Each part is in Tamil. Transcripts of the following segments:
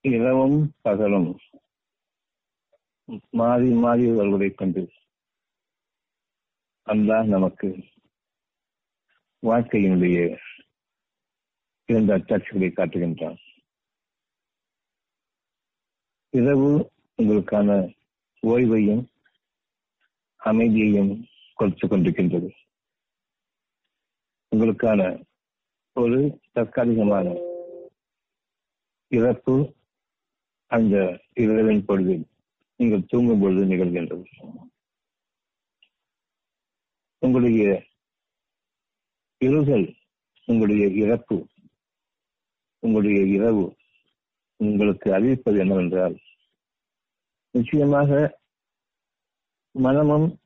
இரவும் பகலும் மாறி மாறி வருவதைக் கொண்டு அல்லாஹ் நமக்கு வாழ்க்கையினுடைய இரண்டு அச்சாட்சிகளை காட்டுகின்றான். இரவு உங்களுக்கான ஓய்வையும் அமைதியையும் கொடுத்து கொண்டிருக்கின்றது. உங்களுக்கான ஒரு தற்காலிகமான இறப்பு அந்த இரவின் பொழுதில் நீங்கள் தூங்கும் பொழுது நிகழ்கின்றது உங்களுடைய இருகல் உங்களுடைய இறப்பு உங்களுடைய இரவு உங்களுக்கு அறிவிப்பது என்னவென்றால் நிச்சயமாக மனமும்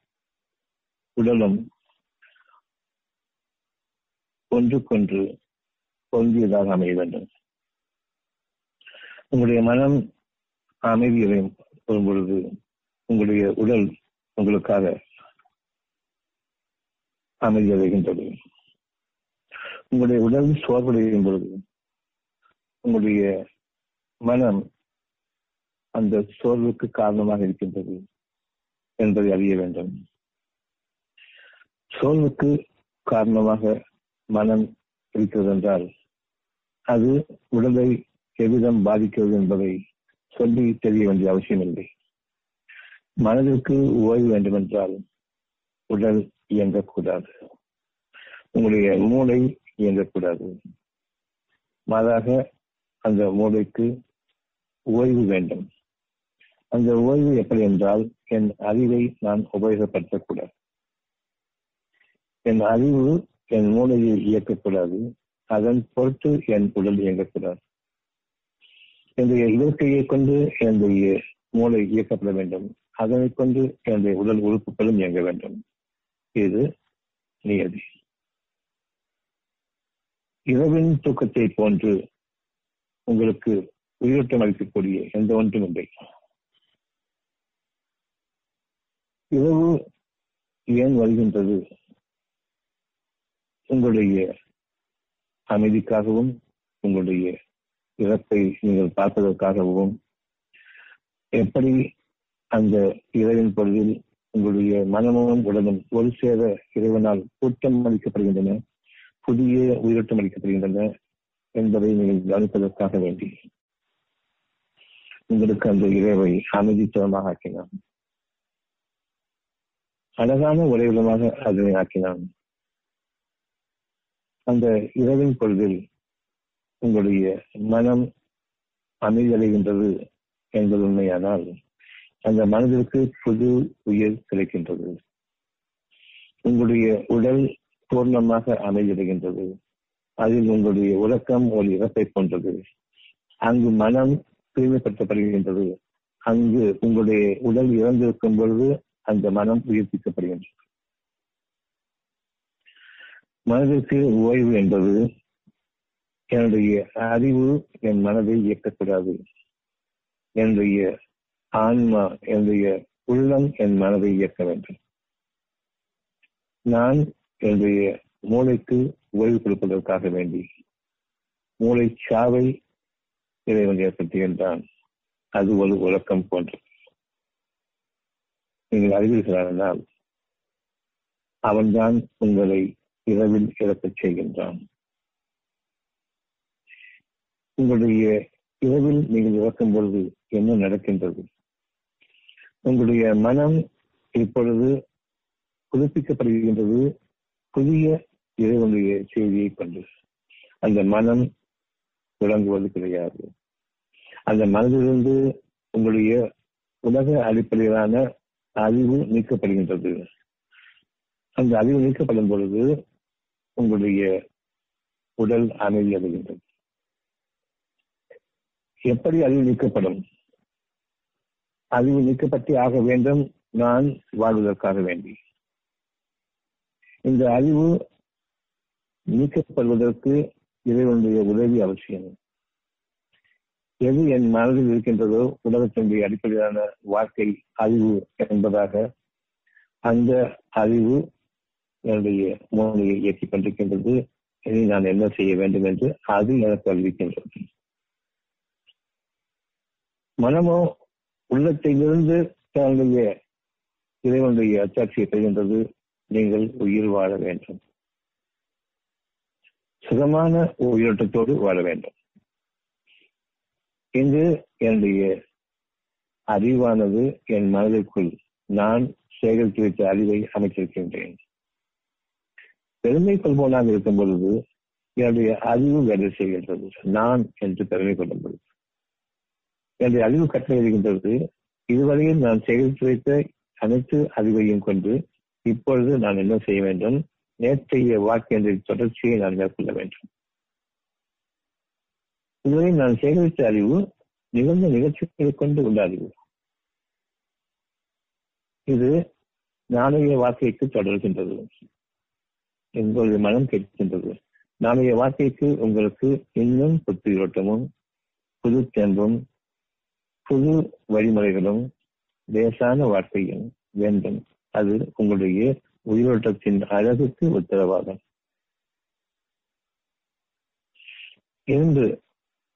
உடலும் ஒன்றுக்கொன்று பொருந்தியதாக அமைய வேண்டும். உங்களுடைய மனம் அமைதியை வரும் பொழுது உங்களுடைய உடல் உங்களுக்காக அமைதி அடைகின்றது. உங்களுடைய உடல் சோர்வடையும் பொழுது உங்களுடைய மனம் அந்த சோர்வுக்கு காரணமாக இருக்கின்றது என்பதை அறிய வேண்டும். சோர்வுக்கு காரணமாக மனம் இருக்கிறது என்றால் அது உடலை எவ்விதம் பாதிக்கிறது என்பதை சொல்லி தெரிய வேண்டிய அவசியமில்லை. மனதிற்கு ஓய்வு வேண்டுமென்றால் உடல் இயங்கக்கூடாது. உங்களுடைய மூளை இயங்கக்கூடாது. மாறாக அந்த மூளைக்கு ஓய்வு வேண்டும். அந்த ஓய்வு எப்படி என்றால் என் அறிவை நான் உபயோகப்படுத்தக்கூடாது. என் அறிவு என் மூளையை இயக்கக்கூடாது. அதன் பொருட்டு என் உடல் இயங்கக்கூடாது. என்னுடைய இயற்கையை கொண்டு என்னுடைய மூளை இயக்கப்பட வேண்டும். அதனை கொண்டு என்னுடைய உடல் உறுப்புகளும் இயங்க வேண்டும். இது நியதி. இரவின் தூக்கத்தை போன்று உங்களுக்கு உயிரோட்டம் அளிக்கக்கூடிய எந்த ஒன்றும் இல்லை. இரவு ஏன் வருகின்றது? உங்களுடைய அமைதிக்காகவும் உங்களுடைய இறப்பை நீங்கள் பார்ப்பதற்காகவும் எப்படி அந்த இரவின் பொழுதில் உங்களுடைய மனமும் உடலும் ஒரு சேர இறைவனால் கூட்டம் அளிக்கப்படுகின்றன புதிய உயிரோட்டம் அளிக்கப்படுகின்றன என்பதை நீங்கள் கவனிப்பதற்காக வேண்டி. உங்களுக்கு அந்த இறைவை அமைதித்தனமாக ஆக்கினான். அழகான ஒரே விதமாக அதனை ஆக்கினான். அந்த இரவின் பொழுதில் உங்களுடைய மனம் அமைதியடைகின்றது என்பது உண்மையானால் அந்த மனதிற்கு புது உயிர் கிடைக்கின்றது. உங்களுடைய உடல் பூர்ணமாக அமைதியடைகின்றது. அதில் உங்களுடைய உறக்கம் ஒரு இறப்பை போன்றது. அங்கு மனம் தூய்மைப்படுத்தப்படுகின்றது. அங்கு உங்களுடைய உடல் இறந்திருக்கும் பொழுது அந்த மனம் உயிர்ப்பிக்கப்படுகின்றது. மனதிற்கு ஓய்வு என்பது என்னுடைய அறிவு என் மனதை இயக்கக்கூடாது. என்னுடைய ஆன்மா என்னுடைய உள்ளம் என் மனதை இயக்க வேண்டும். நான் என்னுடைய மூளைக்கு ஓய்வு கொடுப்பதற்காக வேண்டி மூளை சாவை இறைவன் ஏற்படுத்துகின்றான். அது ஒரு உலக்கம் போன்றது நீங்கள் அறிவீர்களானால் அவன்தான் உங்களை இரவில் இறக்கச் செய்கின்றான். உங்களுடைய இரவில் நீங்கள் இறக்கும் பொழுது என்ன நடக்கின்றது? உங்களுடைய மனம் இப்பொழுது புதுப்பிக்கப்படுகின்றது. புதிய இறைவனுடைய செய்தியை கொண்டு. அந்த மனம் விளங்குவது கிடையாது. அந்த மனதிலிருந்து உங்களுடைய உலக அடிப்படையிலான அறிவு நீக்கப்படுகின்றது. அந்த அறிவு நீக்கப்படும் பொழுது உங்களுடைய உடல் அமைதி அடைகின்றது எப்படி அறிவு நீக்கப்படும்? அறிவு நீக்கப்பட்டே ஆக வேண்டும். நான் வாழ்வதற்காக வேண்டி. இந்த அறிவு நீக்கப்படுவதற்கு இறைவனுடைய உதவி அவசியம். எது என் மனதில் இருக்கின்றதோ உலகத்தினுடைய அடிப்படையிலான வாழ்க்கை அறிவு என்பதாக அந்த அறிவு என்னுடைய மூலையை இயக்கிக் கொண்டிருக்கின்றது. இனி நான் என்ன செய்ய வேண்டும் என்று அது எனக்கு அறிவிக்கின்றது. மனமோ உள்ளத்திலிருந்து தன்னுடைய இறைவனுடைய அச்சாட்சியை பெறுகின்றது. நீங்கள் உயிர் வாழ வேண்டும். சுகமான உயிரோட்டத்தோடு வாழ வேண்டும். இங்கு என்னுடைய அறிவானது என் மனதிற்குள் நான் சேகரித்து வைத்த அறிவை அமைச்சிருக்கின்றேன் பெருமை கொள்வோனாக இருக்கும் பொழுது என்னுடைய அறிவு வேலை செய்கின்றது. நான் என்று பெருமை கொள்ளும் பொழுது. என்னுடைய அறிவு கட்டளை இருக்கின்றது இதுவரையில் நான் சேகரித்து வைத்த அனைத்து அறிவையும் கொண்டு இப்பொழுது நான் என்ன செய்ய வேண்டும்? நேற்றைய வாக்கியத்தின் தொடர்ச்சியை நான் மேற்கொள்ள வேண்டும். இதுவரை நான் சேகரித்த அறிவு நிகழ்ந்த நிகழ்ச்சிகளை கொண்டு உள்ள அறிவு. இது நாளைய வாழ்க்கைக்கு தொடர்கின்றது. உங்களுடைய மனம் கேட்கின்றது. நாளைய வாழ்க்கைக்கு உங்களுக்கு இன்னும் புத்துயிரோட்டமும் புது தென்பும் புது வழிமுறைகளும் லேசான வார்த்தையும் வேண்டும். அது உங்களுடைய உயிரோட்டத்தின் அழகுக்கு உத்தரவாகும். இரண்டு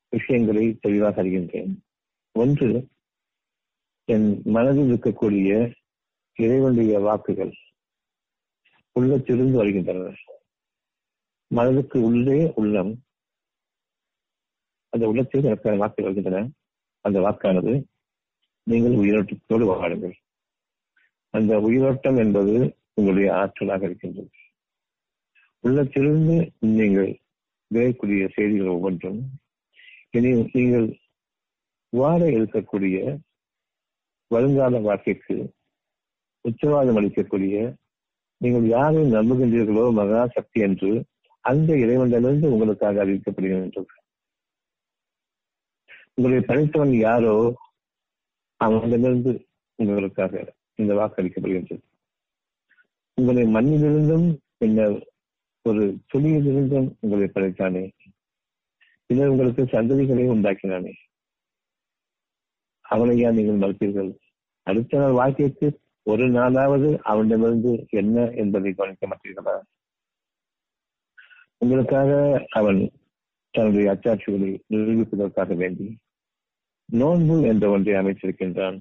விஷயங்களை தெளிவாக அறிகின்றேன். ஒன்று என் மனதில் இருக்கக்கூடிய இறைவனுடைய வாக்குகள் உள்ளத்திலிருந்து வருகின்றன. மனதுக்கு உள்ளே உள்ளம் அந்த உள்ளத்தில் எனக்கு வாக்கு வருகின்றன. அந்த வாக்கானது நீங்கள் உயிரோட்டத்தோடு வாழுங்கள். அந்த உயிரோட்டம் என்பது உங்களுடைய ஆற்றலாக இருக்கின்றது. உள்ளத்திலிருந்து நீங்கள் வேறக்கூடிய செய்திகள் ஒவ்வொன்றும் இனி நீங்கள் வாழ இருக்கக்கூடிய வருங்கால வாழ்க்கைக்கு உத்தரவாதம் அளிக்கக்கூடிய நீங்கள் யாரை நம்புகின்றீர்களோ மகா சக்தி என்று அந்த இறைவனிடமிருந்து உங்களுக்காக அறிவிக்கப்படுகின்றது. உங்களை படைத்தவன் யாரோ அவனிடமிருந்து உங்களுக்காக இந்த வாக்களிக்கப்படுகின்றது உங்களை மண்ணிலிருந்தும் பின்னர் ஒரு துளியிலிருந்தும் உங்களை படைத்தானே. பின்னர் உங்களுக்கு சந்ததிகளை உண்டாக்கினானே. அவனையா நீங்கள் மறுப்பீர்கள் அடுத்த நாள் வாழ்க்கைக்கு ஒரு நாளாவது அவனிடமிருந்து என்ன என்பதை கவனிக்க மாட்டீர்களா? உங்களுக்காக அவன் தன்னுடைய அச்சாட்சிகளை நிரூபிப்பதற்காக வேண்டி நோன்பு என்ற ஒன்றை அமைத்திருக்கின்றான்.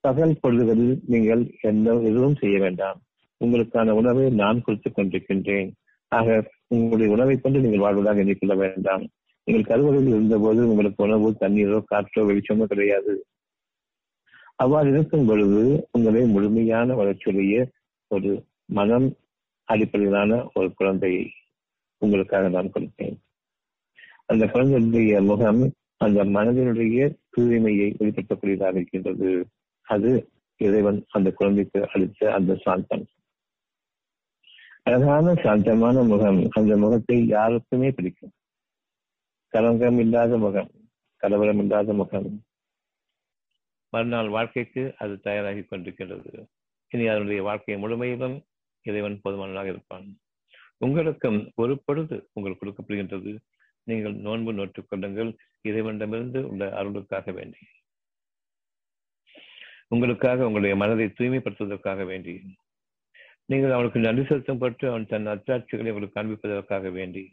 பகல் பொழுதுகளில் நீங்கள் எந்த எதுவும் செய்ய வேண்டாம். உங்களுக்கான உணவை நான் கொடுத்துக் கொண்டிருக்கின்றேன். ஆக உங்களுடைய உணவை கொண்டு நீங்கள் வாழ்வதாக எண்ணிக்கொள்ள வேண்டாம். நீங்கள் கருவறையில் இருந்தபோது உங்களுக்கு உணவு தண்ணீரோ காற்றோ வெளிச்சமோ கிடையாது. அவ்வாறு இருக்கும் பொழுது உங்களை முழுமையான வளர்ச்சியுடைய ஒரு மனம் அடிப்படையிலான ஒரு குழந்தையை உங்களுக்காக நான் கொடுத்தேன் அந்த குழந்தையுடைய முகம் அந்த மனதினுடைய தூய்மையை வெளிப்படுத்தக்கூடியதாக இருக்கின்றது. அது இறைவன் அந்த குழந்தைக்கு அளித்த அந்த சாந்தம். அழகான சாந்தமான முகம். அந்த முகத்தை யாருக்குமே பிடிக்கும் கலங்கம் இல்லாத முகம் கலவரம் இல்லாத முகம். மறுநாள் வாழ்க்கைக்கு அது தயாராகி கொண்டிருக்கின்றது இனி அதனுடைய வாழ்க்கை முழுமையிலும் இறைவன் போதுமானதாக இருப்பான். உங்களுக்கும் ஒரு பொழுது உங்களுக்கு கொடுக்கப்படுகின்றது. நீங்கள் நோன்பு நோட்டுக் கொள்ளுங்கள். இறைவனிடமிருந்து உள்ள அருளுக்காக வேண்டி. உங்களுக்காக உங்களுடைய மனதை தூய்மைப்படுத்துவதற்காக வேண்டி. நீங்கள் அவனுக்கு நன்றி செலுத்தும் பட்டு அவன் தன் அத்தாட்சிகளை உங்களுக்கு காண்பிப்பதற்காக வேண்டி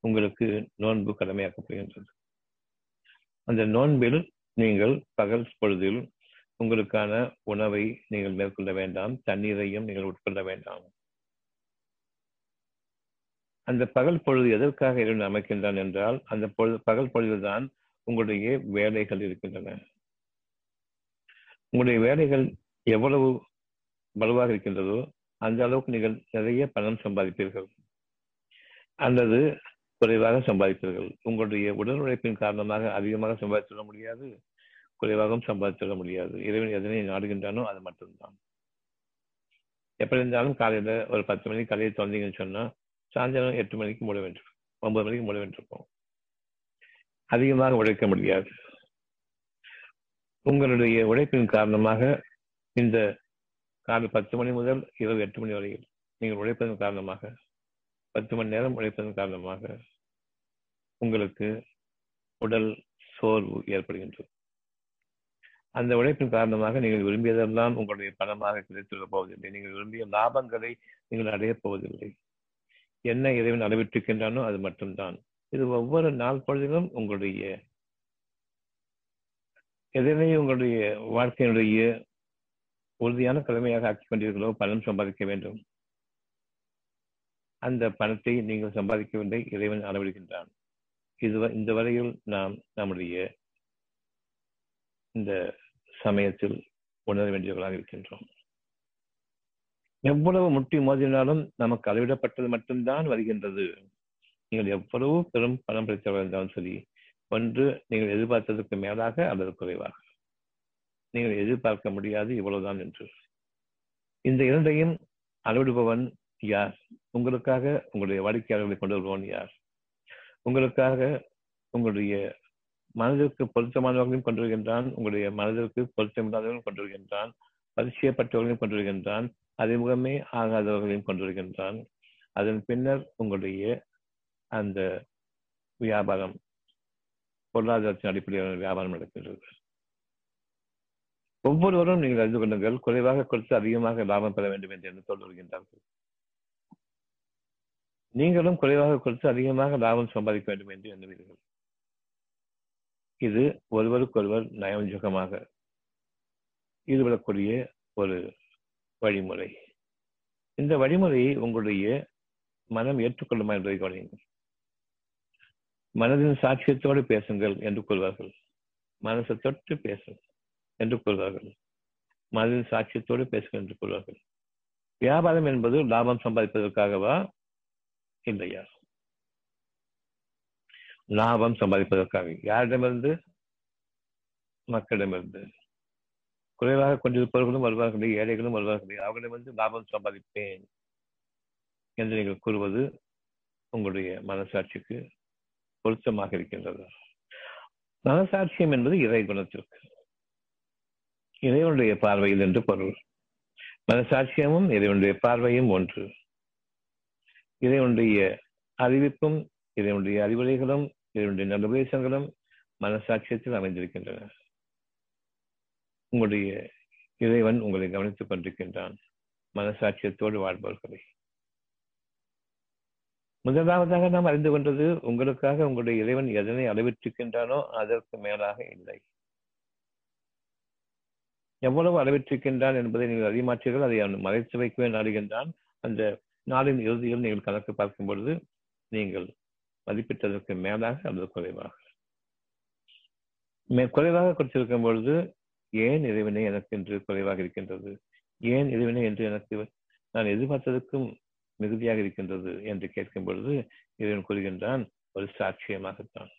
உங்களுக்கு நோன்பு கடமையாக்கப்படுகின்றது. அந்த நோன்பில் நீங்கள் பகல் பொழுதில் உங்களுக்கான உணவை நீங்கள் மேற்கொள்ள வேண்டாம் தண்ணீரையும் நீங்கள் உட்கொள்ள வேண்டாம். அந்த பகல் பொழுது எதற்காக இறைவன் அமைக்கின்றான் என்றால் அந்த பொழுது பகல் பொழுதுதான் உங்களுடைய வேலைகள் இருக்கின்றன. உங்களுடைய வேலைகள் எவ்வளவு வலுவாக இருக்கின்றதோ அந்த அளவுக்கு நீங்கள் நிறைய பணம் சம்பாதிப்பீர்கள். அல்லது குறைவாக சம்பாதிப்பீர்கள். உங்களுடைய உடல் உழைப்பின் காரணமாக அதிகமாக சம்பாதித்துள்ள முடியாது குறைவாகவும் சம்பாதித்துள்ள முடியாது. இறைவன் எதனை நாடுகின்றானோ அது மட்டும்தான். எப்படி இருந்தாலும் காலையில ஒரு பத்து மணிக்கு கலையை திறந்தீங்கன்னு சொன்னா சாயந்தரம் எட்டு மணிக்கு மூட வேண்டும். ஒன்பது மணிக்கு மூட வேண்டியிருப்போம் அதிகமாக உழைக்க முடியாது. உங்களுடைய உழைப்பின் காரணமாக இந்த காலை பத்து மணி முதல் இரவு எட்டு மணி வரையில் நீங்கள் உழைப்பதன் காரணமாக பத்து மணி நேரம் உழைப்பதன் காரணமாக உங்களுக்கு உடல் சோர்வு ஏற்படுகின்றது. அந்த உழைப்பின் காரணமாக நீங்கள் விரும்பியதெல்லாம் உங்களுடைய பணமாக கிடைத்துள்ள போவதில்லை. நீங்கள் விரும்பிய லாபங்களை நீங்கள் அடையப் போவதில்லை. என்ன இறைவன் அளவிட்டிருக்கின்றானோ அது மட்டும்தான். இது ஒவ்வொரு நாள் பொழுதிலும் உங்களுடைய எதனை உங்களுடைய வாழ்க்கையினுடைய உறுதியான கடமையாக ஆக்கிக் கொண்டீர்களோ பணம் சம்பாதிக்க வேண்டும். அந்த பணத்தை நீங்கள் சம்பாதிக்கவில்லை இறைவன் அளவிடுகின்றான். இது இந்த வரையில் நாம் நம்முடைய இந்த சமயத்தில் உணர வேண்டியவர்களாக இருக்கின்றோம். எவ்வளவு முட்டி மோதினாலும் நமக்கு அளவிடப்பட்டது மட்டும்தான் வருகின்றது. நீங்கள் எவ்வளவு பெரும் பணம் படைத்தவர்கள் இருந்தாலும் சரி ஒன்று நீங்கள் எதிர்பார்த்ததற்கு மேலாக அல்லது குறைவாக. நீங்கள் எதிர்பார்க்க முடியாது இவ்வளவுதான் என்று. இந்த இரண்டையும் அளவிடுபவன் யார்? உங்களுக்காக உங்களுடைய வாடிக்கையாளர்களை கொண்டு வருபவன் யார்? உங்களுக்காக உங்களுடைய மனதிற்கு பொருத்தமானவர்களையும் கொண்டு வருகின்றான் உங்களுடைய மனதிற்கு பொருத்தமில்லாதவர்களையும் கொண்டு வருகின்றான் பரிச்சயப்பட்டவர்களையும் கொண்டு வருகின்றான் அறிமுகமே ஆகாதவர்களையும் கொண்டு அதன் பின்னர் உங்களுடைய அந்த வியாபாரம் பொருளாதாரத்தின் அடிப்படையிலான வியாபாரம் நடக்கின்றது. ஒவ்வொருவரும் நீங்கள் அறிந்து கொள்ளுங்கள் குறைவாக கொடுத்து அதிகமாக லாபம் பெற வேண்டும் என்று எண்ணத்தோடு வருகின்றார்கள். நீங்களும் குறைவாக கொடுத்து அதிகமாக லாபம் சம்பாதிக்க வேண்டும் என்று எண்ணுவீர்கள். இது ஒருவருக்கொருவர் நயவஞ்சகமாக ஈடுபடக்கூடிய ஒரு வழிமுறை. இந்த வழிமுறையை உங்களுடைய மனம் ஏற்றுக்கொள்ளுமா என்பதை கவனியுங்கள். மனதின் சாட்சியத்தோடு பேசுங்கள் என்று கூறுவார்கள். மனசை தொட்டு பேசுங்கள் என்று கூறுவார்கள். மனதின் சாட்சியத்தோடு பேசுங்கள் என்று கூறுவார்கள். வியாபாரம் என்பது லாபம் சம்பாதிப்பதற்காகவா? இல்லையா? லாபம் சம்பாதிப்பதற்காக. யாரிடமிருந்து? மக்களிடமிருந்து. குறைவாக கொண்டிருப்பவர்களும் வருவார்களே ஏழைகளும் வருவார்களே. அவர்களிடமிருந்து லாபம் சம்பாதிப்பேன் என்று நீங்கள் கூறுவது உங்களுடைய மனசாட்சிக்கு பொருத்தமாக இருக்கின்றது. மனசாட்சியம் என்பது இறை குணத்திற்கு இறைவனுடைய பார்வையில் என்று பொருள். மனசாட்சியமும் இறைவனுடைய பார்வையும் ஒன்று. இறைவனுடைய அறிவிப்பும் இதனுடைய அறிவுரைகளும் இதனுடைய நல்லுபதேசங்களும் மனசாட்சியத்தில் அமைந்திருக்கின்றன. உங்களுடைய இறைவன் உங்களை கவனித்துக் கொண்டிருக்கின்றான். மனசாட்சியத்தோடு வாழ்பவர்களை முதலாவதாக நாம் அறிந்து கொண்டது உங்களுக்காக உங்களுடைய இறைவன் எதனை அளவிட்டிருக்கின்றானோ அதற்கு மேலாக இல்லை. எவ்வளவு அளவிட்டிருக்கின்றான் என்பதை நீங்கள் அறியமாற்றீர்கள் அதை அவன் மறைத்து வைக்கவே நாடுகின்றான். அந்த நாளின் இறுதியில் நீங்கள் கணக்கு பார்க்கும் பொழுது நீங்கள் மதிப்பிட்டதற்கு மேலாக அல்லது குறைவாக. குறைவாக கொடுத்திருக்கும் பொழுது ஏன் இறைவனை எனக்கு என்று குறைவாக இருக்கின்றது? ஏன் இறைவனை என்று எனக்கு நான் எதிர்பார்த்ததற்கும் மிகுதியாக இருக்கின்றது என்று கேட்கும் பொழுது இறைவன் கூறுகின்றான் ஒரு சாட்சியமாகத்தான்.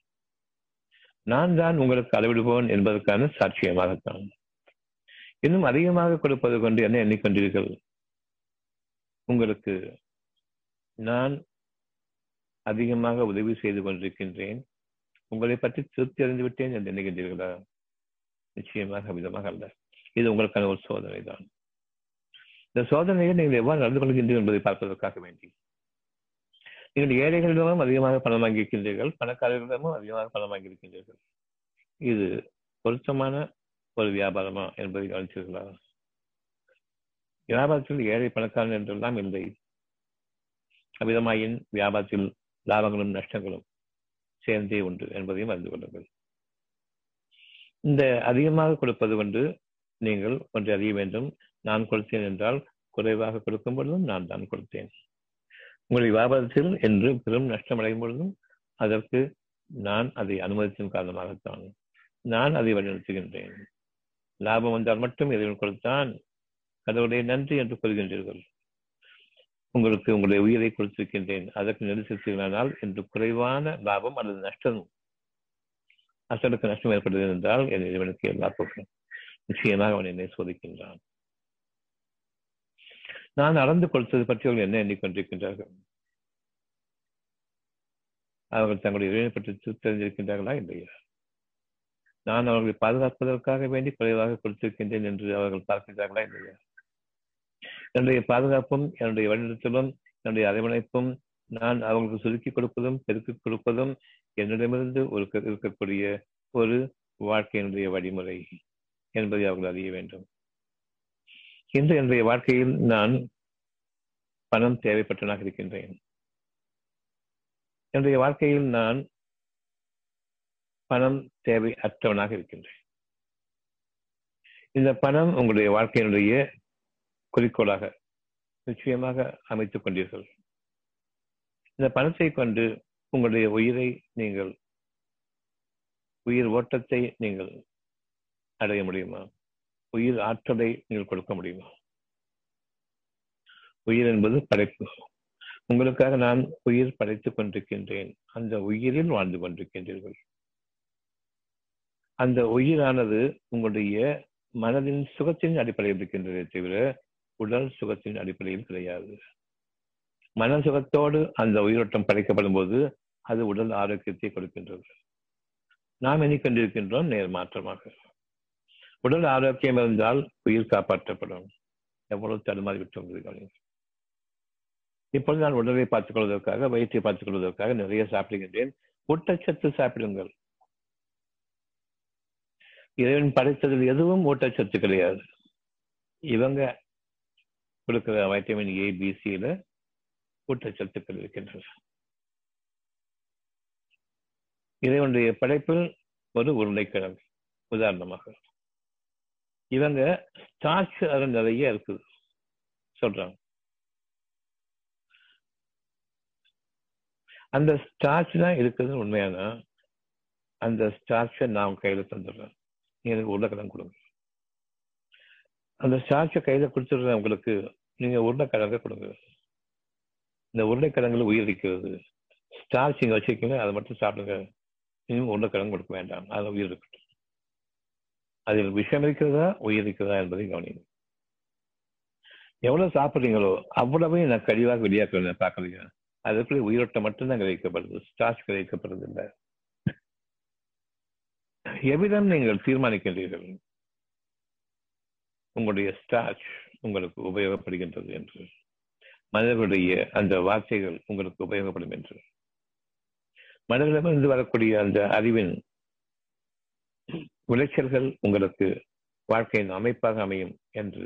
நான் தான் உங்களுக்கு அளவிடுவோன் என்பதற்கான சாட்சியமாகத்தான். இன்னும் அதிகமாக கொடுப்பது கொண்டு என்ன எண்ணிக்கொண்டீர்கள். உங்களுக்கு நான் அதிகமாக உதவி செய்து கொண்டிருக்கின்றேன். உங்களை பற்றி திருப்தி அறிந்து விட்டேன் என்று எண்ணுகின்றீர்களா? நிச்சயமாக விதமாக அல்ல. இது உங்களுக்கான ஒரு சோதனை தான் இந்த சோதனையை நீங்கள் எவ்வாறு நடந்து கொள்கின்றீர்கள் என்பதை பார்ப்பதற்காக வேண்டி. நீங்கள் ஏழைகளிடமும் அதிகமாக பணம் வாங்கியிருக்கின்றீர்கள் பணக்காரர்களிடமும் அதிகமாக பணம் வாங்கியிருக்கின்றீர்கள். இது பொருத்தமான ஒரு வியாபாரமா என்பதை கவனித்தீர்களா வியாபாரத்தில் ஏழை பணக்காரன் என்றெல்லாம் இல்லை. அவ்விதமாயின் வியாபாரத்தில் லாபங்களும் நஷ்டங்களும் சேர்ந்தே உண்டு என்பதையும் அறிந்து கொள்ளுங்கள். இந்த அதிகமாக கொடுப்பது கொண்டு நீங்கள் ஒன்றை அறிய வேண்டும். நான் கொடுத்தேன் என்றால் குறைவாக கொடுக்கும் பொழுதும் நான் தான் கொடுத்தேன். உங்களுடைய வியாபாரத்தில் என்று பெரும் நஷ்டம் அடையும் பொழுதும் அதற்கு நான் அதை அனுமதித்தின் காரணமாகத்தான் நான் அதை வழிநடத்துகின்றேன். லாபம் வந்தால் மட்டும் இறைவன் கொடுத்தான். கடவுளை நன்றி என்று கூறுகின்றீர்கள். உங்களுக்கு உங்களுடைய உயிரை கொடுத்திருக்கின்றேன். அதற்கு நெரிசல்னால் என்று குறைவான லாபம் அல்லது நஷ்டம் அசலுக்கு நஷ்டம் ஏற்படுவது என்றால் என் இறைவனுக்கு எல்லா போகும் நிச்சயமாக அவன் என்னை சோதிக்கின்றான். நான் நடந்து கொடுத்தது பற்றி அவர்கள் என்ன எண்ணிக்கொண்டிருக்கின்றார்கள்? அவர்கள் தங்களுடைய இறைவனை பற்றி தெரிஞ்சிருக்கின்றார்களா இல்லையா? நான் அவர்களை பாதுகாப்பதற்காக வேண்டி குறைவாக கொடுத்திருக்கின்றேன் என்று அவர்கள் பார்க்கின்றார்களா இல்லையா? என்னுடைய பாதுகாப்பும் என்னுடைய வழிநடத்தலும் என்னுடைய அரவணைப்பும் நான் அவங்களுக்கு சுருக்கி கொடுப்பதும் பெருக்கிக் கொடுப்பதும் என்னிடமிருந்து ஒரு இருக்கக்கூடிய ஒரு வாழ்க்கையினுடைய வழிமுறை என்பதை அவர்கள் அறிய வேண்டும். இன்று என்னுடைய வாழ்க்கையில் நான் பணம் தேவைப்பட்டவனாக இருக்கின்றேன். என்னுடைய வாழ்க்கையில் நான் பணம் தேவை அற்றவனாக இருக்கின்றேன். இந்த பணம் உங்களுடைய வாழ்க்கையினுடைய குறிக்கோளாக நிச்சயமாக அமைத்துக் கொண்டீர்கள். இந்த பணத்தை கொண்டு உங்களுடைய உயிரை நீங்கள் உயிர் ஓட்டத்தை நீங்கள் அடைய முடியுமா? உயிர் ஆற்றலை நீங்கள் கொடுக்க முடியுமா? உயிர் என்பது படைப்பு. உங்களுக்காக நான் உயிர் படைத்துக் கொண்டிருக்கின்றேன். அந்த உயிரில் வாழ்ந்து கொண்டிருக்கின்றீர்கள். அந்த உயிரானது உங்களுடைய மனதின் சுகத்தின் அடிப்படையில் இருக்கின்றதே தவிர உடல் சுகத்தின் அடிப்படையில் கிடையாது. மன சுகத்தோடு அந்த உயிரோட்டம் படைக்கப்படும் போது அது உடல் ஆரோக்கியத்தை கொடுக்கின்றது. நாம் எண்ணிக்கொண்டிருக்கின்றோம் நேர் மாற்றமாக. உடல் ஆரோக்கியம் இருந்தால் உயிர் காப்பாற்றப்படும். எவ்வளவு தடுமாறி விட்டோம் இப்பொழுது நான் உடலை பார்த்துக் கொள்வதற்காக வயிற்றை பார்த்துக் கொள்வதற்காக நிறைய சாப்பிடுகின்றேன். ஊட்டச்சத்து சாப்பிடுங்கள். இறைவன் படைத்ததில் எதுவும் ஊட்டச்சத்து கிடையாது. இவங்க கொடுக்கிற வைட்டமின் ஏ பிசியில ஊட்டச்சத்துக்கள் இருக்கின்றன. இறைவனுடைய படைப்பில் ஒரு உருளைக்கிழங்கு உதாரணமாக. இவங்க ஸ்டார்ச் அது நிறைய இருக்குது சொல்றாங்க. அந்த ஸ்டார்ச் தான் இருக்குது உண்மையான? அந்த ஸ்டார்ச்சை நான் கையில தந்துடுறேன். நீங்க எனக்கு உருளைக்கிழங்கு கொடுங்க. அந்த ஸ்டார்ச்சை கையில கொடுத்துடுறேன் உங்களுக்கு. நீங்க உருளைக்கிழங்க கொடுங்க. இந்த உருளைக்கிழங்குல உயிர் இருக்கிறது. ஸ்டார்ச் இங்க வச்சிருக்கீங்க அதை மட்டும் சாப்பிடுங்க. இனிமே உருளைக்கிழங்கு கொடுக்க வேண்டாம். அது உயிர் இருக்கட்டும் அதில் விஷம் இருக்கிறதா உயிர் இருக்கிறதா என்பதை கவனிங்க எவ்வளவு சாப்பிடுறீங்களோ அவ்வளவையும் நான் கழிவாக வெளியாக்க பார்க்கலையா அதுக்குள்ளே உயிரோட்டம் மட்டும்தான் கிரகிக்கப்படுது. ஸ்டார்ச் கிரகிக்கப்படுறது இல்லை. எவ்விதம் நீங்கள் தீர்மானிக்கின்றீர்கள்? உங்களுடைய ஸ்டார்ச் உங்களுக்கு உபயோகப்படுகின்றது என்று. மனிதர்களுடைய அந்த வார்த்தைகள் உங்களுக்கு உபயோகப்படும் என்று. மனிதர்களிடமிருந்து வரக்கூடிய அந்த அறிவின் விளைச்சல்கள் உங்களுக்கு வாழ்க்கையின் அமைப்பாக அமையும் என்று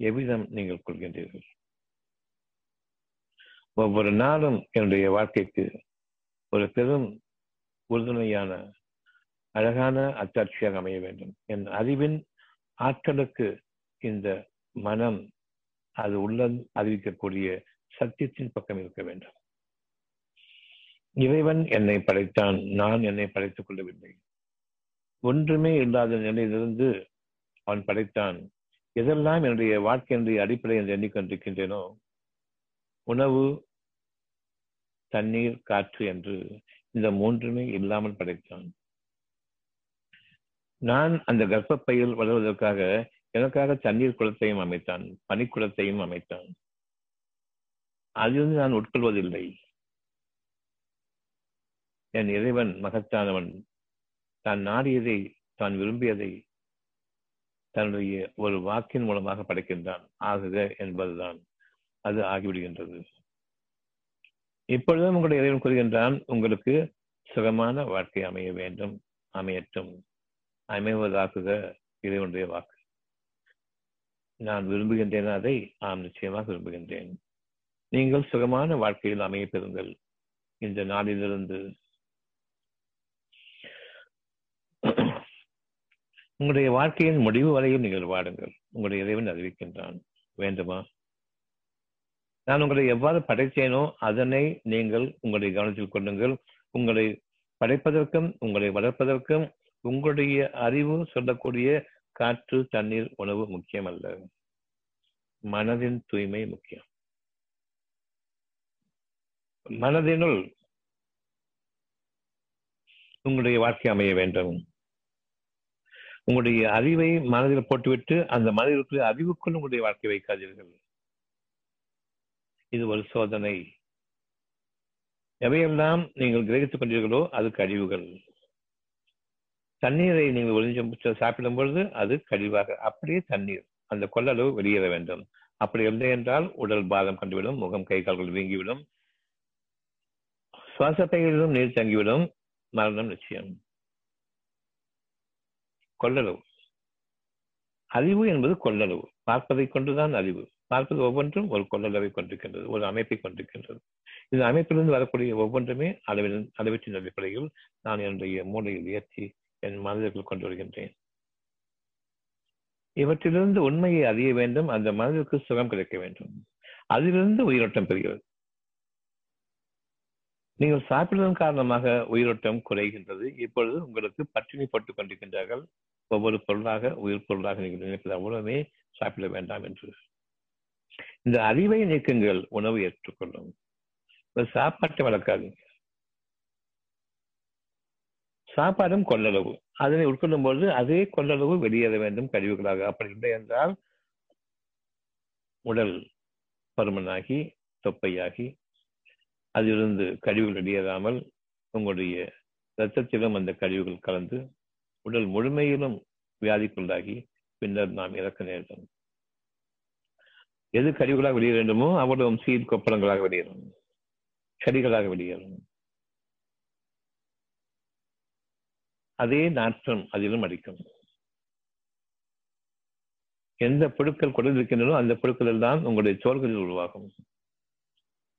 எவ்விதம் நீங்கள் கொள்கின்றீர்கள்? ஒவ்வொரு நாளும் என்னுடைய வாழ்க்கைக்கு ஒரு பெரும் உறுதுணையான அழகான அத்தாட்சியாக அமைய வேண்டும். என் அறிவின் ஆற்றலுக்கு இந்த மனம் அது உள்ள அறிவிக்கக்கூடிய சத்தியத்தின் பக்கம் இருக்க வேண்டும். இறைவன் என்னை படைத்தான் நான் என்னை படைத்துக் கொள்ளவில்லை. ஒன்றுமே இல்லாத நிலையிலிருந்து அவன் படைத்தான். எதெல்லாம் என்னுடைய வாழ்க்கையினுடைய அடிப்படை என்று எண்ணிக்கொண்டிருக்கின்றேனோ உணவு தண்ணீர் காற்று என்று இந்த மூன்றுமே இல்லாமல் படைத்தான். நான் அந்த கர்ப்பப்பையில் வளர்வதற்காக எனக்காக தண்ணீர் குளத்தையும் அமைத்தான் பனிக்குளத்தையும் அமைத்தான். அதிலிருந்து நான் உட்கொள்வதில்லை. என் இறைவன் மகத்தானவன். தான் நாடியதை தான் விரும்பியதை தன்னுடைய ஒரு வாக்கின் மூலமாக படைக்கின்றான். ஆகுக என்பதுதான். அது ஆகிவிடுகின்றது. இப்பொழுதும் உங்களுடைய இறைவன் கூறுகின்றான் உங்களுக்கு சுகமான வாழ்க்கை அமைய வேண்டும் அமையட்டும். அமைவதாக்குக இறைவனுடைய வாக்கு. நான் விரும்புகின்றேன் அதை ஆம் நிச்சயமாக விரும்புகின்றேன். நீங்கள் சுகமான வாழ்க்கையில் அமைய பெறுங்கள். இந்த நாளிலிருந்து உங்களுடைய வாழ்க்கையின் முடிவு வரையும் நீங்கள் வாடுங்கள். உங்களுடைய இறைவன் அறிவிக்கின்றான். வேண்டுமா? நான் உங்களை எவ்வாறு படைத்தேனோ அதனை நீங்கள் உங்களுடைய கவனத்தில் கொள்ளுங்கள். உங்களை படைப்பதற்கும் உங்களை வளர்ப்பதற்கும் உங்களுடைய அறிவு சொல்லக்கூடிய காற்று தண்ணீர் உணவு முக்கியம் அல்ல மனதின் தூய்மை முக்கியம். மனதினுள் உங்களுடைய வாழ்க்கை அமைய வேண்டும். உங்களுடைய அறிவை மனதில் போட்டுவிட்டு அந்த மனதிற்கு அறிவுக்குள் உங்களுடைய வாழ்க்கை வைக்காதீர்கள். இது ஒரு சோதனை. எவையெல்லாம் நீங்கள் கிரகித்துக் கொண்டீர்களோ அது கழிவுகள் தண்ணீரை நீங்கள் ஒளிஞ்சு சாப்பிடும் பொழுது அது கழிவாக அப்படியே தண்ணீர் அந்த கொள்ளளவு வெளியேற வேண்டும். அப்படி இல்லை என்றால் உடல் பாதம் கண்டுவிடும் முகம் கை கால்கள் வீங்கிவிடும். சுவாசப்பைகளிலும் நீர் தங்கிவிடும். மரணம் நிச்சயம். கொள்ளளவு. அறிவு என்பது கொள்ளளவு. பார்ப்பதை கொண்டுதான் அறிவு பார்ப்பது ஒவ்வொன்றும் ஒரு கொள்ளளவை கொண்டிருக்கின்றது ஒரு அமைப்பை கொண்டிருக்கின்றது. இந்த அமைப்பிலிருந்து வரக்கூடிய ஒவ்வொன்றுமே அளவின் அளவீட்டின் அடிப்படையில் நான் என்னுடைய மூளையில் ஏற்றி என் மனதிற்குள் கொண்டு வருகின்றேன். இவற்றிலிருந்து உண்மையை அறிய வேண்டும் அந்த மனதிற்கு சுகம் கிடைக்க வேண்டும். அதிலிருந்து உயிரோட்டம் பெறுகிறது. நீங்கள் சாப்பிடுவதன் காரணமாக உயிரோட்டம் குறைகின்றது. இப்பொழுது உங்களுக்கு பட்டினி போட்டுக் கொண்டிருக்கின்றார்கள். ஒவ்வொரு பொருளாக உயிர் பொருளாக நீங்கள் நினைப்பது அவ்வளவுமே சாப்பிட வேண்டாம் என்று. இந்த அறிவை நீக்குங்கள் உணவு ஏற்றுக்கொள்ளும். சாப்பாட்டை வளர்க்காதீங்க. சாப்பாடும் கொள்ளளவு. அதனை உட்கொள்ளும் பொழுது அதே கொள்ளளவு வெளியேற வேண்டும் கழிவுகளாக அப்படி இல்லை என்றால் உடல் பருமனாகி தொப்பையாகி அதிலிருந்து கழிவுகள் வெளியேறாமல் உங்களுடைய இரத்தத்திலும் அந்த கழிவுகள் கலந்து உடல் முழுமையிலும் வியாதிக்குள்ளாகி பின்னர் நாம் இறக்க நேரிடும். எது கழிவுகளாக வெளியேற அவ்வளவு சீர் கொப்பளங்களாக வெளியேறும். செடிகளாக வெளியேறும். அதே நாற்றம் அதிலும் அடிக்கும். எந்த புழுக்கள் கொடுத்திருக்கின்றனோ அந்த புழுக்கள் தான் உங்களுடைய தோள்களில் உருவாகும்.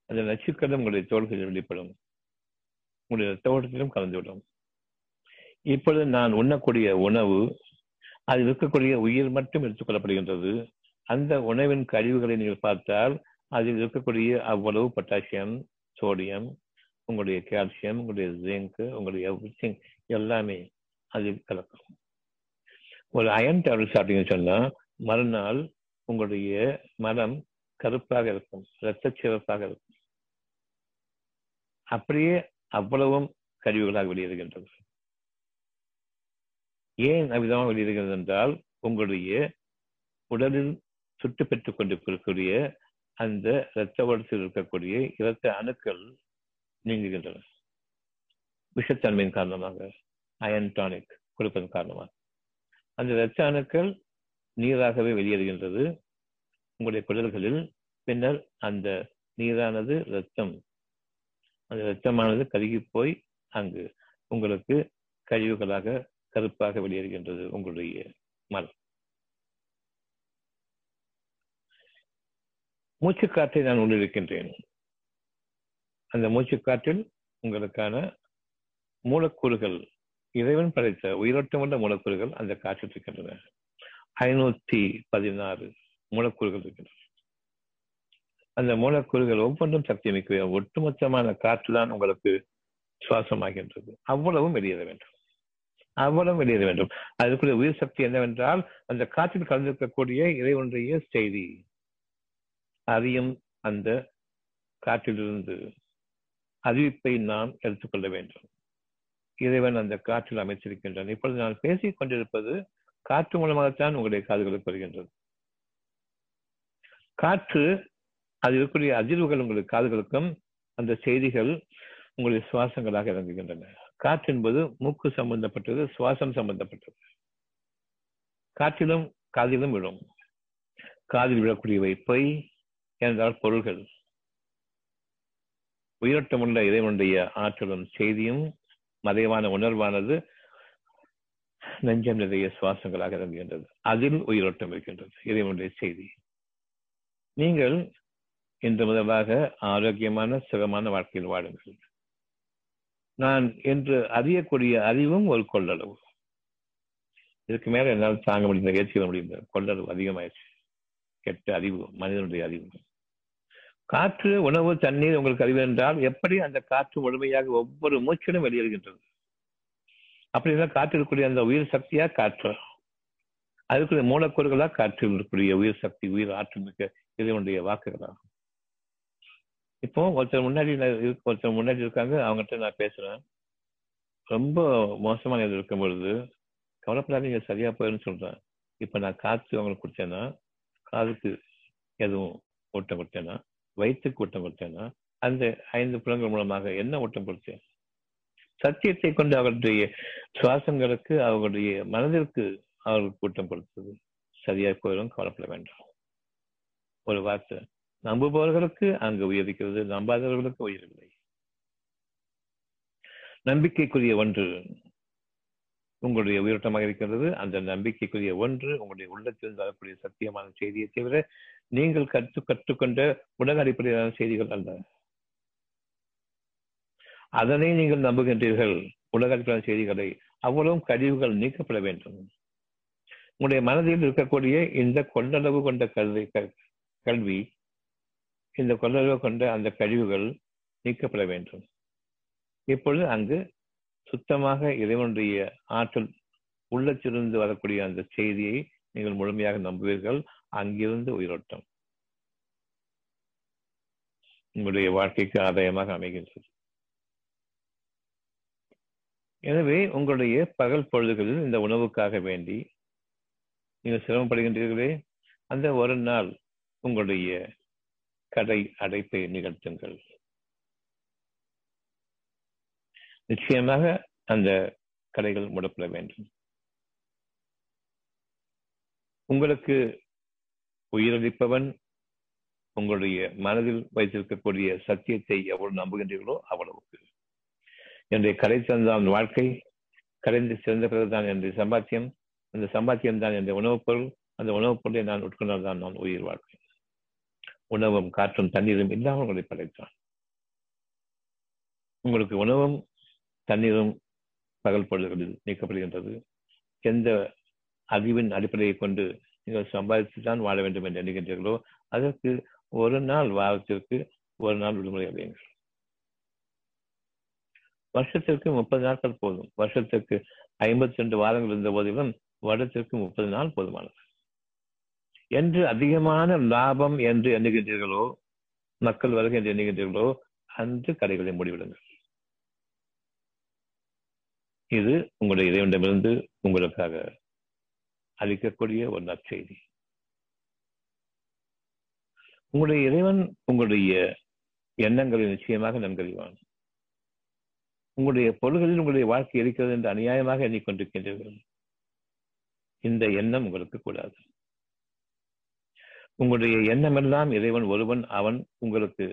அந்த நச்சுக்கள் உங்களுடைய தோள்களில் வெளிப்படும். உங்களுடைய தோட்டத்திலும் கலந்துவிடும். இப்பொழுது நான் உண்ணக்கூடிய உணவு அதில் இருக்கக்கூடிய உயிர் மட்டும் எடுத்துக்கொள்ளப்படுகின்றது. அந்த உணவின் கழிவுகளை நீங்கள் பார்த்தால் அதில் இருக்கக்கூடிய அவ்வளவு பொட்டாசியம் சோடியம் உங்களுடைய கால்சியம் உங்களுடைய ஜிங்க் உங்களுடைய எவ்ரிதிங் எல்லாமே அதில் கலக்கும். ஒரு அயன் டேப்லெட் சாப்பிட்டீங்கன்னு சொன்னா மறுநாள் உங்களுடைய மனம் கருப்பாக இருக்கும் இரத்த சிவப்பாக இருக்கும். அப்படியே அவ்வளவும் கழிவுகளாக வெளியேறுகின்றது. ஏன் அவ்விதமாக வெளியேறுகிறது என்றால் உங்களுடைய உடலில் சுட்டு பெற்றுக் கொண்டிருக்கக்கூடிய அந்த இரத்த ஓட்டத்தில் இருக்கக்கூடிய இரத்த அணுக்கள் நீங்குகின்றன. விஷத்தன்மையின் காரணமாக அயன் டானிக் கொடுப்பதன் காரணமாக. அந்த இரத்த அணுக்கள் நீராகவே வெளியேறுகின்றது. உங்களுடைய குடல்களில் பின்னர் அந்த நீரானது இரத்தம் அந்த இரத்தமானது கருகி போய் அங்கு உங்களுக்கு கழிவுகளாக கருப்பாக வெளியேறுகின்றது உங்களுடைய மலம் மூச்சுக்காற்றை நான் உள்ளிருக்கின்றேன். அந்த மூச்சுக்காற்றில் உங்களுக்கான மூலக்கூறுகள் இறைவன் படைத்த உயிரோட்டமுள்ள மூலக்கூறுகள் அந்த காற்றில் இருக்கின்றன ஐநூத்தி பதினாறு மூலக்கூறுகள் இருக்கின்றன. அந்த மூலக்கூறுகள் ஒவ்வொன்றும் சக்தி மிக்க ஒட்டுமொத்தமான காற்று தான் உங்களுக்கு சுவாசமாகின்றது. அவ்வளவும் வெளியேற வேண்டும். அவ்வளவு வெளியேற வேண்டும். அதுக்குரிய உயிர் சக்தி என்னவென்றால் அந்த காற்றில் கலந்திருக்கக்கூடிய இறைவனுடைய செய்தி. அறியும் அந்த காற்றிலிருந்து அறிவிப்பை நாம் எடுத்துக்கொள்ள வேண்டும். இறைவன் அந்த காற்றில் அமைச்சிருக்கின்றான் இப்பொழுது நான் பேசிக் கொண்டிருப்பது காற்று மூலமாகத்தான் உங்களுடைய காதுகளுக்கு வருகின்றது. காற்று அது இருக்கக்கூடிய அதிர்வுகள் உங்களுடைய காதுகளுக்கும் அந்த செய்திகள் உங்களுடைய சுவாசங்களாக இறங்குகின்றன காற்று என்பது மூக்கு சம்பந்தப்பட்டது சுவாசம் சம்பந்தப்பட்டது. காற்றிலும் காதிலும் விழும். காதில் விழக்கூடியவை பொய் என்றால் பொருள்கள். உயிரோட்டமுள்ள இறைவனுடைய ஆற்றலும் செய்தியும் மறைவான உணர்வானது நெஞ்சம் நிறைய சுவாசங்களாக இறங்குகின்றது அதில் உயிரோட்டம் இருக்கின்றது இறைவனுடைய செய்தி. நீங்கள் இன்று முதலாக ஆரோக்கியமான சுகமான வாழ்க்கையில் வாடுங்கள் நான் என்று அறியக்கூடிய அறிவும் ஒரு கொள்ளளவு. இதுக்கு மேல என்னால் தாங்க முடியும் ஏற்றுக்க முடியும் கொள்ளளவு அதிகமாயிடுச்சு. கெட்ட அறிவு மனிதனுடைய அறிவு. காற்று உணவு தண்ணீர் உங்களுக்கு அறிவு என்றால் எப்படி அந்த காற்று முழுமையாக ஒவ்வொரு மூச்சிலும் வெளியேறுகின்றது? அப்படி இருந்தால் காற்று இருக்கக்கூடிய அந்த உயிர் சக்தியா காற்று? அதுக்குரிய மூலக்கூறுகளா காற்று இருக்கக்கூடிய உயிர் சக்தி உயிர் ஆற்றல் மிக்க இதனுடைய வாக்குகளாகும். இப்போ ஒருத்தர் முன்னாடி ஒருத்தர் முன்னாடி இருக்காங்க அவங்ககிட்ட நான் பேசுறேன். ரொம்ப மோசமான இது இருக்கும் பொழுது கவலைப்படாதீங்க சரியா போயிடும் சொல்றேன். இப்ப நான் காற்று அவங்களுக்கு கொடுத்தேன்னா காதுக்கு எதுவும் ஊட்டம் கொடுத்தேன்னா வயிற்றுக்கு ஊட்டம் கொடுத்தேன்னா அந்த ஐந்து புலங்கள் மூலமாக என்ன ஊட்டம் கொடுத்தேன்? சத்தியத்தை கொண்டு அவர்களுடைய சுவாசங்களுக்கு அவர்களுடைய மனதிற்கு அவர்களுக்கு கூட்டம் கொடுத்தது. சரியா போயிடும் கவலைப்பட வேண்டாம். ஒரு வார்த்தை. நம்புபவர்களுக்கு அங்கு உயர்கிறது நம்பாதவர்களுக்கு உயரவில்லை. நம்பிக்கைக்குரிய ஒன்று உங்களுடைய உயிரோட்டமாக இருக்கிறது அந்த நம்பிக்கைக்குரிய ஒன்று உங்களுடைய உள்ளத்தில் வரக்கூடிய சத்தியமான செய்தியை தவிர நீங்கள் கற்று கற்றுக்கொண்ட உலக அடிப்படையிலான செய்திகள் அல்ல. அதனை நீங்கள் நம்புகின்றீர்கள். உலக அடிப்படையான செய்திகளை அவ்வளவும் கழிவுகள் நீக்கப்பட வேண்டும். உங்களுடைய மனதில் இருக்கக்கூடிய இந்த கொள்ளளவு கொண்ட கல்வி கல்வி இந்த கொள்ளளவு கொண்ட அந்த கழிவுகள் நீக்கப்பட வேண்டும். இப்பொழுது அங்கு சுத்தமாக இறைவனுடைய ஆற்றல் உள்ளத்திலிருந்து வரக்கூடிய அந்த செய்தியை நீங்கள் முழுமையாக நம்புவீர்கள். அங்கிருந்து உயிரோட்டம். உங்களுடைய வாழ்க்கைக்கு ஆதாயமாக அமைகின்றது. எனவே உங்களுடைய பகல் பொழுதுகளில் இந்த உணவுக்காக வேண்டி நீங்கள் சிரமப்படுகின்றீர்களே அந்த ஒரு நாள் உங்களுடைய கடை அடைப்பை நிகழ்த்துங்கள். நிச்சயமாக அந்த கடைகள் முடப்பட வேண்டும். உங்களுக்கு உயிரளிப்பவன் உங்களுடைய மனதில் வைத்திருக்கக்கூடிய சத்தியத்தை எவ்வளவு நம்புகின்றீர்களோ அவ்வளவுக்கு. என்னுடைய கடை தந்தான் வாழ்க்கை கடைந்து சிறந்த பிறகுதான் என்னுடைய சம்பாத்தியம் அந்த சம்பாத்தியம் தான் என்னுடைய உணவுப் பொருள் அந்த உணவுப் பொருளை நான் உட்கொண்டால் தான் நான் உயிர் வாழ்க்கை உணவும் காற்றும் தண்ணீரும் இல்லாமல் உங்களை படைத்தான். உங்களுக்கு உணவும் தண்ணீரும் பகல் பொழுதுகளில் நீக்கப்படுகின்றது. எந்த அறிவின் அடிப்படையை கொண்டு நீங்கள் சம்பாதித்து தான் வாழ வேண்டும் என்று எண்ணுகின்றீர்களோ அதற்கு ஒரு நாள் வாரத்திற்கு ஒரு நாள் விடுமுறை அடையுங்கள். வருஷத்திற்கு முப்பது நாட்கள் போதும். வருஷத்திற்கு ஐம்பத்தி ரெண்டு வாரங்கள் இருந்த போதிலும் வருடத்திற்கு முப்பது நாள் போதுமானது. என்று அதிகமான லாபம் என்று எண்ணுகின்றீர்களோ மக்கள் வருகை என்று எண்ணுகின்றீர்களோ அந்த கடைகளை மூடிவிடுங்கள். இது உங்களுடைய இறைவனிடமிருந்து உங்களுக்காக அளிக்கக்கூடிய ஒரு நற்செய்தி. உங்களுடைய இறைவன் உங்களுடைய எண்ணங்களை நிச்சயமாக நன்கறிவான். உங்களுடைய பொருள்களில் உங்களுடைய வாழ்க்கை இருக்கிறது என்று அநியாயமாக எண்ணிக்கொண்டிருக்கின்றீர்கள். இந்த எண்ணம் உங்களுக்கு கூடாது. உங்களுடைய எண்ணமெல்லாம் இறைவன் ஒருவன் அவன் உங்களுக்கு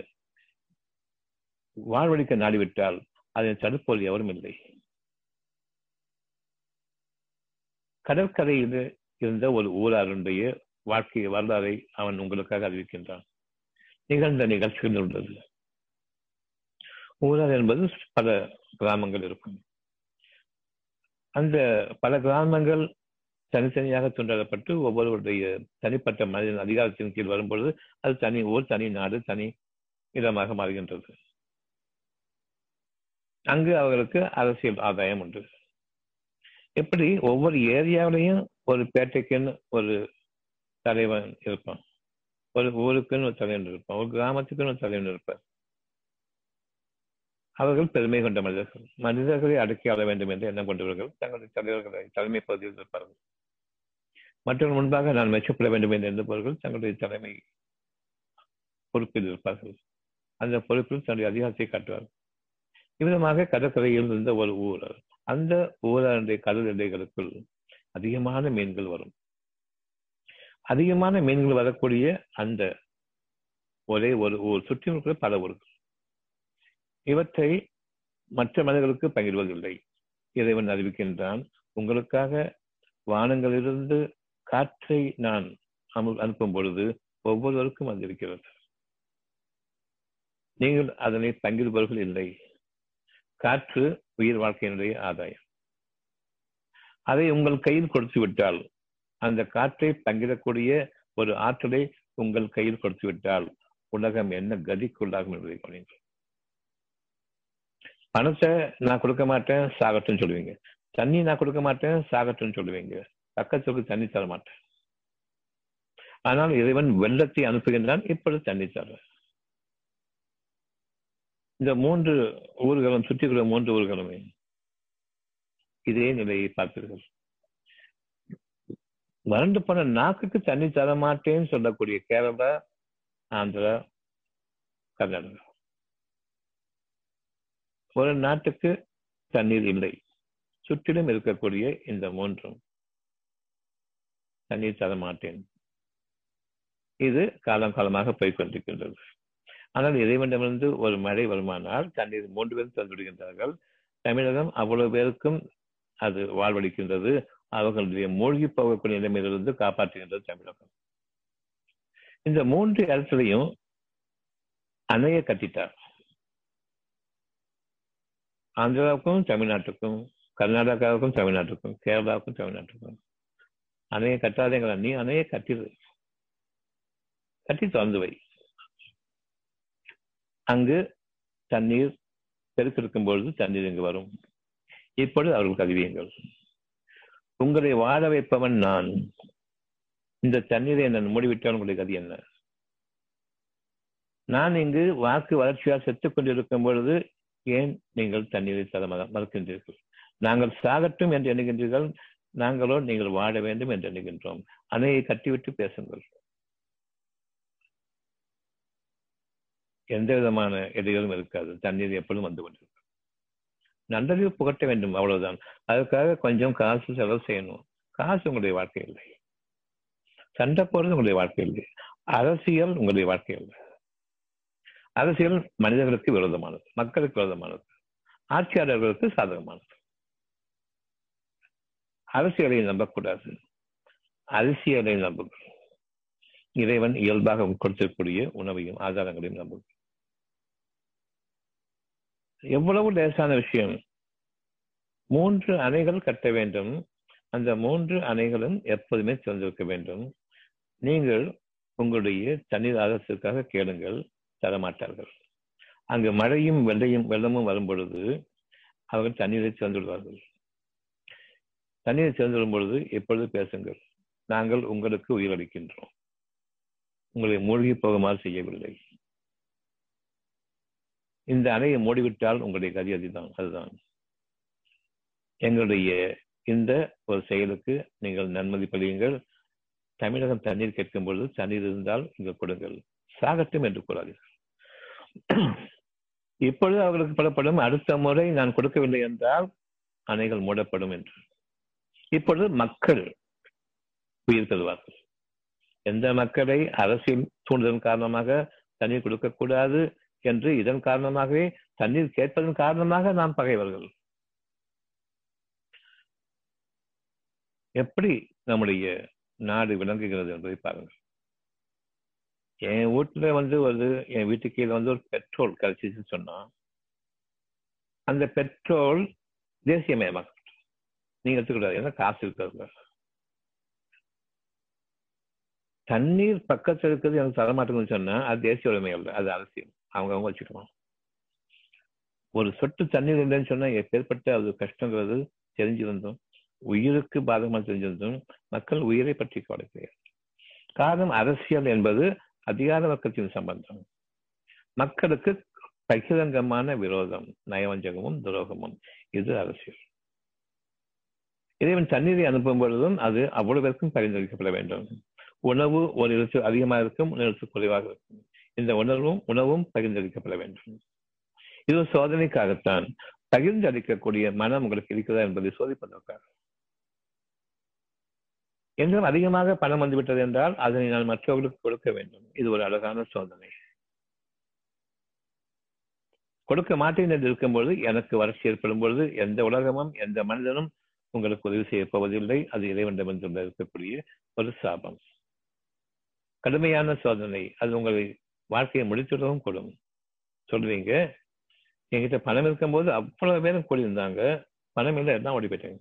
வாழ்வழிக்க நாடிவிட்டால் அதை தடுப்போல் எவரும் இல்லை. கடற்கரையில் இருந்த ஒரு ஊராருடைய வாழ்க்கை வரலாறை அவன் உங்களுக்காக அறிவிக்கின்றான். நிகழ்ந்த நிகழ்ச்சிகள் உள்ளது ஊரார் என்பது பல கிராமங்கள் இருக்கும். அந்த பல கிராமங்கள் தனித்தனியாக துண்டாடப்பட்டு ஒவ்வொருவருடைய தனிப்பட்ட மனிதன் அதிகாரத்தின் கீழ் வரும்பொழுது அது தனி ஊர் தனி நாடு தனி இடமாக மாறுகின்றது. அங்கு அவர்களுக்கு அரசியல் ஆதாயம் உண்டு. எப்படி ஒவ்வொரு ஏரியாவிலையும் ஒரு பேட்டைக்குன்னு ஒரு தலைவன் இருப்பான். ஒரு ஊருக்குன்னு ஒரு தலைவன் இருப்பான். ஒரு கிராமத்துக்குன்னு ஒரு தலைவன் இருப்பார். அவர்கள் பெருமை கொண்ட மனிதர்கள். மனிதர்களை அடக்கி ஆள வேண்டும் என்று எண்ணம் கொண்டவர்கள் தங்களுடைய தலைவர்களை தலைமை பகுதியில் இருப்பார்கள். மற்றவர்கள் முன்பாக நான் மெச்சப்பட வேண்டும் என்று எண்ணுபவர்கள் தங்களுடைய தலைமை பொறுப்பில் இருப்பார்கள். அந்த பொறுப்பில் தன்னுடைய அதிகாரத்தை காட்டுவார்கள். இவ்விதமாக கடற்கரையில் இருந்த ஒரு ஊர் அந்த ஊரனுடைய கடல் எல்லைகளுக்குள் அதிகமான மீன்கள் வரும். அதிகமான மீன்கள் வரக்கூடிய அந்த ஒரே ஒரு ஊர் சுற்றி இருக்கிற பல ஊர்கள். இவற்றை மற்ற மனிதர்களுக்கு பகிர்வதில்லை. இறைவன் அறிவிக்கின்றான் உங்களுக்காக வானங்களிலிருந்து காற்றை நான் அனுப்பும் பொழுது ஒவ்வொருவருக்கும் அது இருக்கிறது நீங்கள் அதனை பங்கிடுபவர்கள் இல்லை. காற்று உயிர் வாழ்க்கையினுடைய ஆதாயம். அதை உங்கள் கையில் கொடுத்து விட்டால் அந்த காற்றை பங்கிடக்கூடிய ஒரு ஆற்றலை உங்கள் கையில் கொடுத்து விட்டால் உலகம் என்ன கதிக்குள்ளாகும் என்பதை கவனிங்கள் பணத்தை நான் கொடுக்க மாட்டேன் சாகட்டும்னு சொல்லுவீங்க. தண்ணி நான் கொடுக்க மாட்டேன் சாகட்டும்னு சொல்லுவீங்க. பக்கத்துக்கு தண்ணி தர மாட்டேன் ஆனால் இறைவன் வெள்ளத்தை அனுப்புகின்றான் இப்பொழுது தண்ணி தர இந்த மூன்று ஊர்களும் சுற்றியுள்ள மூன்று ஊர்களுமே இதே நிலையை பார்த்தீர்கள் வறண்டு போன நாக்குக்கு தண்ணி தர மாட்டேன்னு சொல்லக்கூடிய கேரளா ஆந்திரா கர்நாடகா. ஒரு நாட்டுக்கு தண்ணீர் இல்லை. சுற்றிலும் இருக்கக்கூடிய இந்த மூன்றும் தண்ணீர் தர மாட்டேன். இது காலம் காலமாக போய்கொண்டிருக்கின்றது ஆனால் இறைவனிடமிருந்து ஒரு மழை வருமானால் தண்ணீர் மூன்று பேரும் தந்துவிடுகின்றார்கள் தமிழகம் அவ்வளவு பேருக்கும் அது வாழ்வளிக்கின்றது. அவர்களுடைய மூழ்கி போகக்கூடிய நிலைமையிலிருந்து காப்பாற்றுகின்றது தமிழகம். இந்த மூன்று இடத்துலையும் அணைய கட்டிட்டார். ஆந்திராவுக்கும் தமிழ்நாட்டுக்கும் கர்நாடகாவுக்கும் தமிழ்நாட்டுக்கும் கேரளாவுக்கும் தமிழ்நாட்டுக்கும். அணைய கட்டாதேங்கிற நீ அணைய கட்டிடு கட்டி திறந்து வை அங்கு தண்ணீர் பெருத்திருக்கும் பொழுது தண்ணீர் இங்கு வரும். இப்பொழுது அவர்கள் அறிவியுங்கள் உங்களை வாழ வைப்பவன் நான். இந்த தண்ணீரை நான் மூடிவிட்டால் உங்களுடைய கதி என்ன? நான் இங்கு வாக்கு வளர்ச்சியால் செத்துக் கொண்டிருக்கும் பொழுது ஏன் நீங்கள் தண்ணீரை தர மறுக்கின்றீர்கள்? நாங்கள் சாகட்டும் என்று எண்ணுகின்றீர்கள். நாங்களோ நீங்கள் வாழ வேண்டும் என்று எண்ணுகின்றோம் அணையை கட்டிவிட்டு பேசுங்கள். எந்த விதமான இடையூறும் இருக்காது. தண்ணீர் எப்பொழுதும் வந்து கொண்டிருக்கும். நல்லறிவு புகட்ட வேண்டும் அவ்வளவுதான். அதுக்காக கொஞ்சம் காசு செலவு செய்யணும். காசு உங்களுடைய வாழ்க்கை இல்லை. சண்டை போடுறது உங்களுடைய வாழ்க்கை இல்லை. அரசியல் உங்களுடைய வாழ்க்கை இல்லை. அரசியல் மனிதர்களுக்கு விரோதமானது. மக்களுக்கு விரோதமானது. ஆட்சியாளர்களுக்கு சாதகமானது. அரசியலை நம்பக்கூடாது. அரசியலை நம்புங்கள். இறைவன் இயல்பாக கொடுத்திருக்கக்கூடிய உணவையும் ஆதாரங்களையும் நம்புங்கள். எவ்வளவு லேசான விஷயம். மூன்று அணைகள் கட்ட வேண்டும். அந்த மூன்று அணைகளும் எப்போதுமே திறந்திருக்க வேண்டும். நீங்கள் உங்களுடைய தண்ணீர் ஆதாரத்திற்காக கேளுங்கள் தரமாட்டார்கள். அங்கு மழையும் வெள்ளையும் வெள்ளமும் வரும் பொழுது அவர்கள் தண்ணீரை திறந்து விடுவார்கள் தண்ணீரை திறந்து பொழுது எப்பொழுது பேசுங்கள். நாங்கள் உங்களுக்கு உயிரளிக்கின்றோம். உங்களை மூழ்கி போகுமாறு செய்யவில்லை. இந்த அணையை மூடிவிட்டால் உங்களுடைய கதி அதுதான் அதுதான். எங்களுடைய இந்த ஒரு செயலுக்கு நீங்கள் நன்மதி பழியுங்கள் தமிழகம் தண்ணீர் கேட்கும் பொழுது தண்ணீர் இருந்தால் நீங்கள் கொடுங்கள். சாகட்டும் என்று கூறாதீர்கள். இப்பொழுது அவர்களுக்கு படப்படும் அடுத்த முறை நான் கொடுக்கவில்லை என்றால் அணைகள் மூடப்படும் என்று. இப்பொழுது மக்கள் உயிர் தருவார்கள் எந்த மக்களை அரசியல் தூண்டுதல் காரணமாக தண்ணீர் கொடுக்கக்கூடாது என்று இதன் காரணமாகவே தண்ணீர் கேட்பதன் காரணமாக நாம் பகைவர்கள். எப்படி நம்முடைய நாடு விளங்குகிறது என்பதை பாருங்கள். என் வீட்டுல வந்து ஒரு என் வீட்டுக்கு கீழே வந்து ஒரு பெட்ரோல் கிடைச்சிச்சுன்னு சொன்னா அந்த பெட்ரோல் தேசியமயமாக்கு நீங்க எடுத்துக்கூடாது ஏன்னா காசு இருக்கிறது தண்ணீர் பக்கத்தில் இருக்கிறது எனக்கு தரமாட்டேங்குன்னு சொன்னா அது தேசிய உரிமை அல்ல அது அரசியல். அவங்க அவங்க வச்சுக்கணும். ஒரு சொட்டு தண்ணீர் இல்லைன்னு சொன்னா எப்பேற்பட்ட அது கஷ்டங்கிறது தெரிஞ்சிருந்தோம் உயிருக்கு பாதகமாக தெரிஞ்சிருந்தும் மக்கள் உயிரை பற்றி கவலை கிடையாது காரணம் அரசியல் என்பது அதிகார வர்க்கத்தின் சம்பந்தம். மக்களுக்கு பகிரங்கமான விரோதம் நயவஞ்சகமும் துரோகமும். இது அரசியல். இறைவன் தண்ணீரை அனுப்பும் பொழுதும் அது அவ்வளவு பேருக்கும் பரிந்துரைக்கப்பட வேண்டும். உணவு ஒரு எழுத்து அதிகமாக இருக்கும் ஒரு எழுத்து குறைவாக இருக்கும். இந்த உணர்வும் உணவும் பகிர்ந்தளிக்கப்பட வேண்டும். இது ஒரு சோதனைக்காகத்தான். பகிர்ந்து அளிக்கக்கூடிய மனம் உங்களுக்கு இருக்கிறதா என்பதை சோதிப்பதற்காக என்றும் அதிகமாக பணம் வந்துவிட்டது என்றால் அதனை நான் மற்றவர்களுக்கு கொடுக்க வேண்டும். இது ஒரு அழகான சோதனை. கொடுக்க மாட்டேன் என்று இருக்கும்பொழுது எனக்கு வறட்சி ஏற்படும் பொழுது எந்த உலகமும் எந்த மனிதனும் உங்களுக்கு உதவி செய்ய போவதில்லை. அது இறைவனிடமிருந்து இருக்கக்கூடிய ஒரு சாபம். கடுமையான சோதனை. அது உங்களை வாழ்க்கையை முடித்துடவும் கூடும். சொல்றீங்க. என்கிட்ட பணம் இருக்கும்போது அவ்வளவு பேரும் கூடியிருந்தாங்க. பணம் இல்லை எல்லாம் ஓடி போயிட்டாங்க.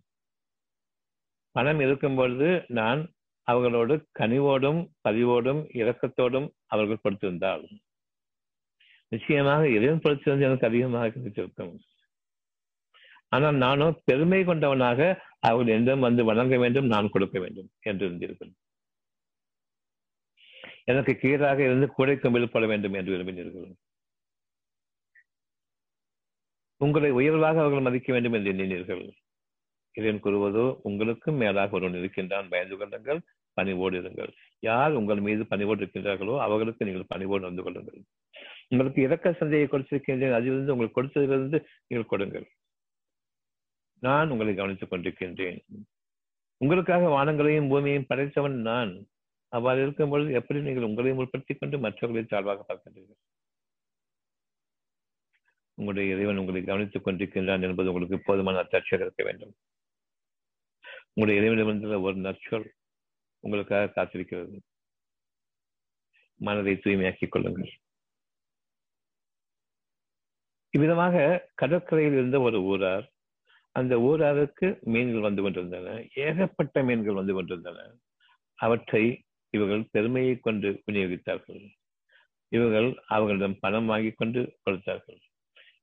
பணம் இருக்கும் பொழுது நான் அவர்களோடு கனிவோடும் பதிவோடும் இரக்கத்தோடும் அவர்கள் கொடுத்திருந்தால் நிச்சயமாக இறைவன் கொடுத்திருந்து எனக்கு அதிகமாக கிடைத்திருக்கும். ஆனால் நானும் பெருமை கொண்டவனாக அவர்கள் எந்தம் வந்து வணங்க வேண்டும் நான் கொடுக்க வேண்டும் என்று இருந்தீர்கள் எனக்கு கீழாக இருந்து கூடை கம்பில் போட வேண்டும் என்று விரும்பினீர்கள். உங்களை உயர்வாக அவர்கள் மதிக்க வேண்டும் என்று எண்ணினீர்கள். இறைவன் கூறுவதோ உங்களுக்கும் மேலாக ஒருவன் இருக்கின்றான் பயந்து கொள்ளுங்கள் பணிவோடு இருங்கள். யார் உங்கள் மீது பணிவோடு இருக்கின்றார்களோ அவர்களுக்கு நீங்கள் பணிவோடு வந்து கொள்ளுங்கள். உங்களுக்கு இறக்க சந்தையை கொடுத்திருக்கின்றேன் அதிலிருந்து உங்களுக்கு கொடுத்ததிலிருந்து நீங்கள் கொடுங்கள். நான் உங்களை கவனித்துக் கொண்டிருக்கின்றேன். உங்களுக்காக வானங்களையும் பூமியையும் படைத்தவன் நான். அவ்வாறு இருக்கும் பொழுது எப்படி நீங்கள் உங்களையும் உட்படுத்திக் கொண்டு மற்றவர்களை தாழ்வாக பார்க்கின்றீர்கள்? உங்களுடைய இறைவன் உங்களை கவனித்துக் கொண்டிருக்கின்றான் என்பது உங்களுக்கு போதுமான அத்தாட்சியாக இருக்க வேண்டும். உங்களுடைய இறைவனிடமிருந்த ஒரு நற்சொல் உங்களுக்காக காத்திருக்கிறது. மனதை தூய்மையாக்கிக் கொள்ளுங்கள். இவ்விதமாக கடற்கரையில் இருந்த ஒரு ஊரார் அந்த ஊராருக்கு மீன்கள் வந்து கொண்டிருந்தன. ஏகப்பட்ட மீன்கள் வந்து கொண்டிருந்தன. அவற்றை இவர்கள் பெருமையை கொண்டு விநியோகித்தார்கள். இவர்கள் அவர்களிடம் பணம் வாங்கி கொண்டு கொடுத்தார்கள்.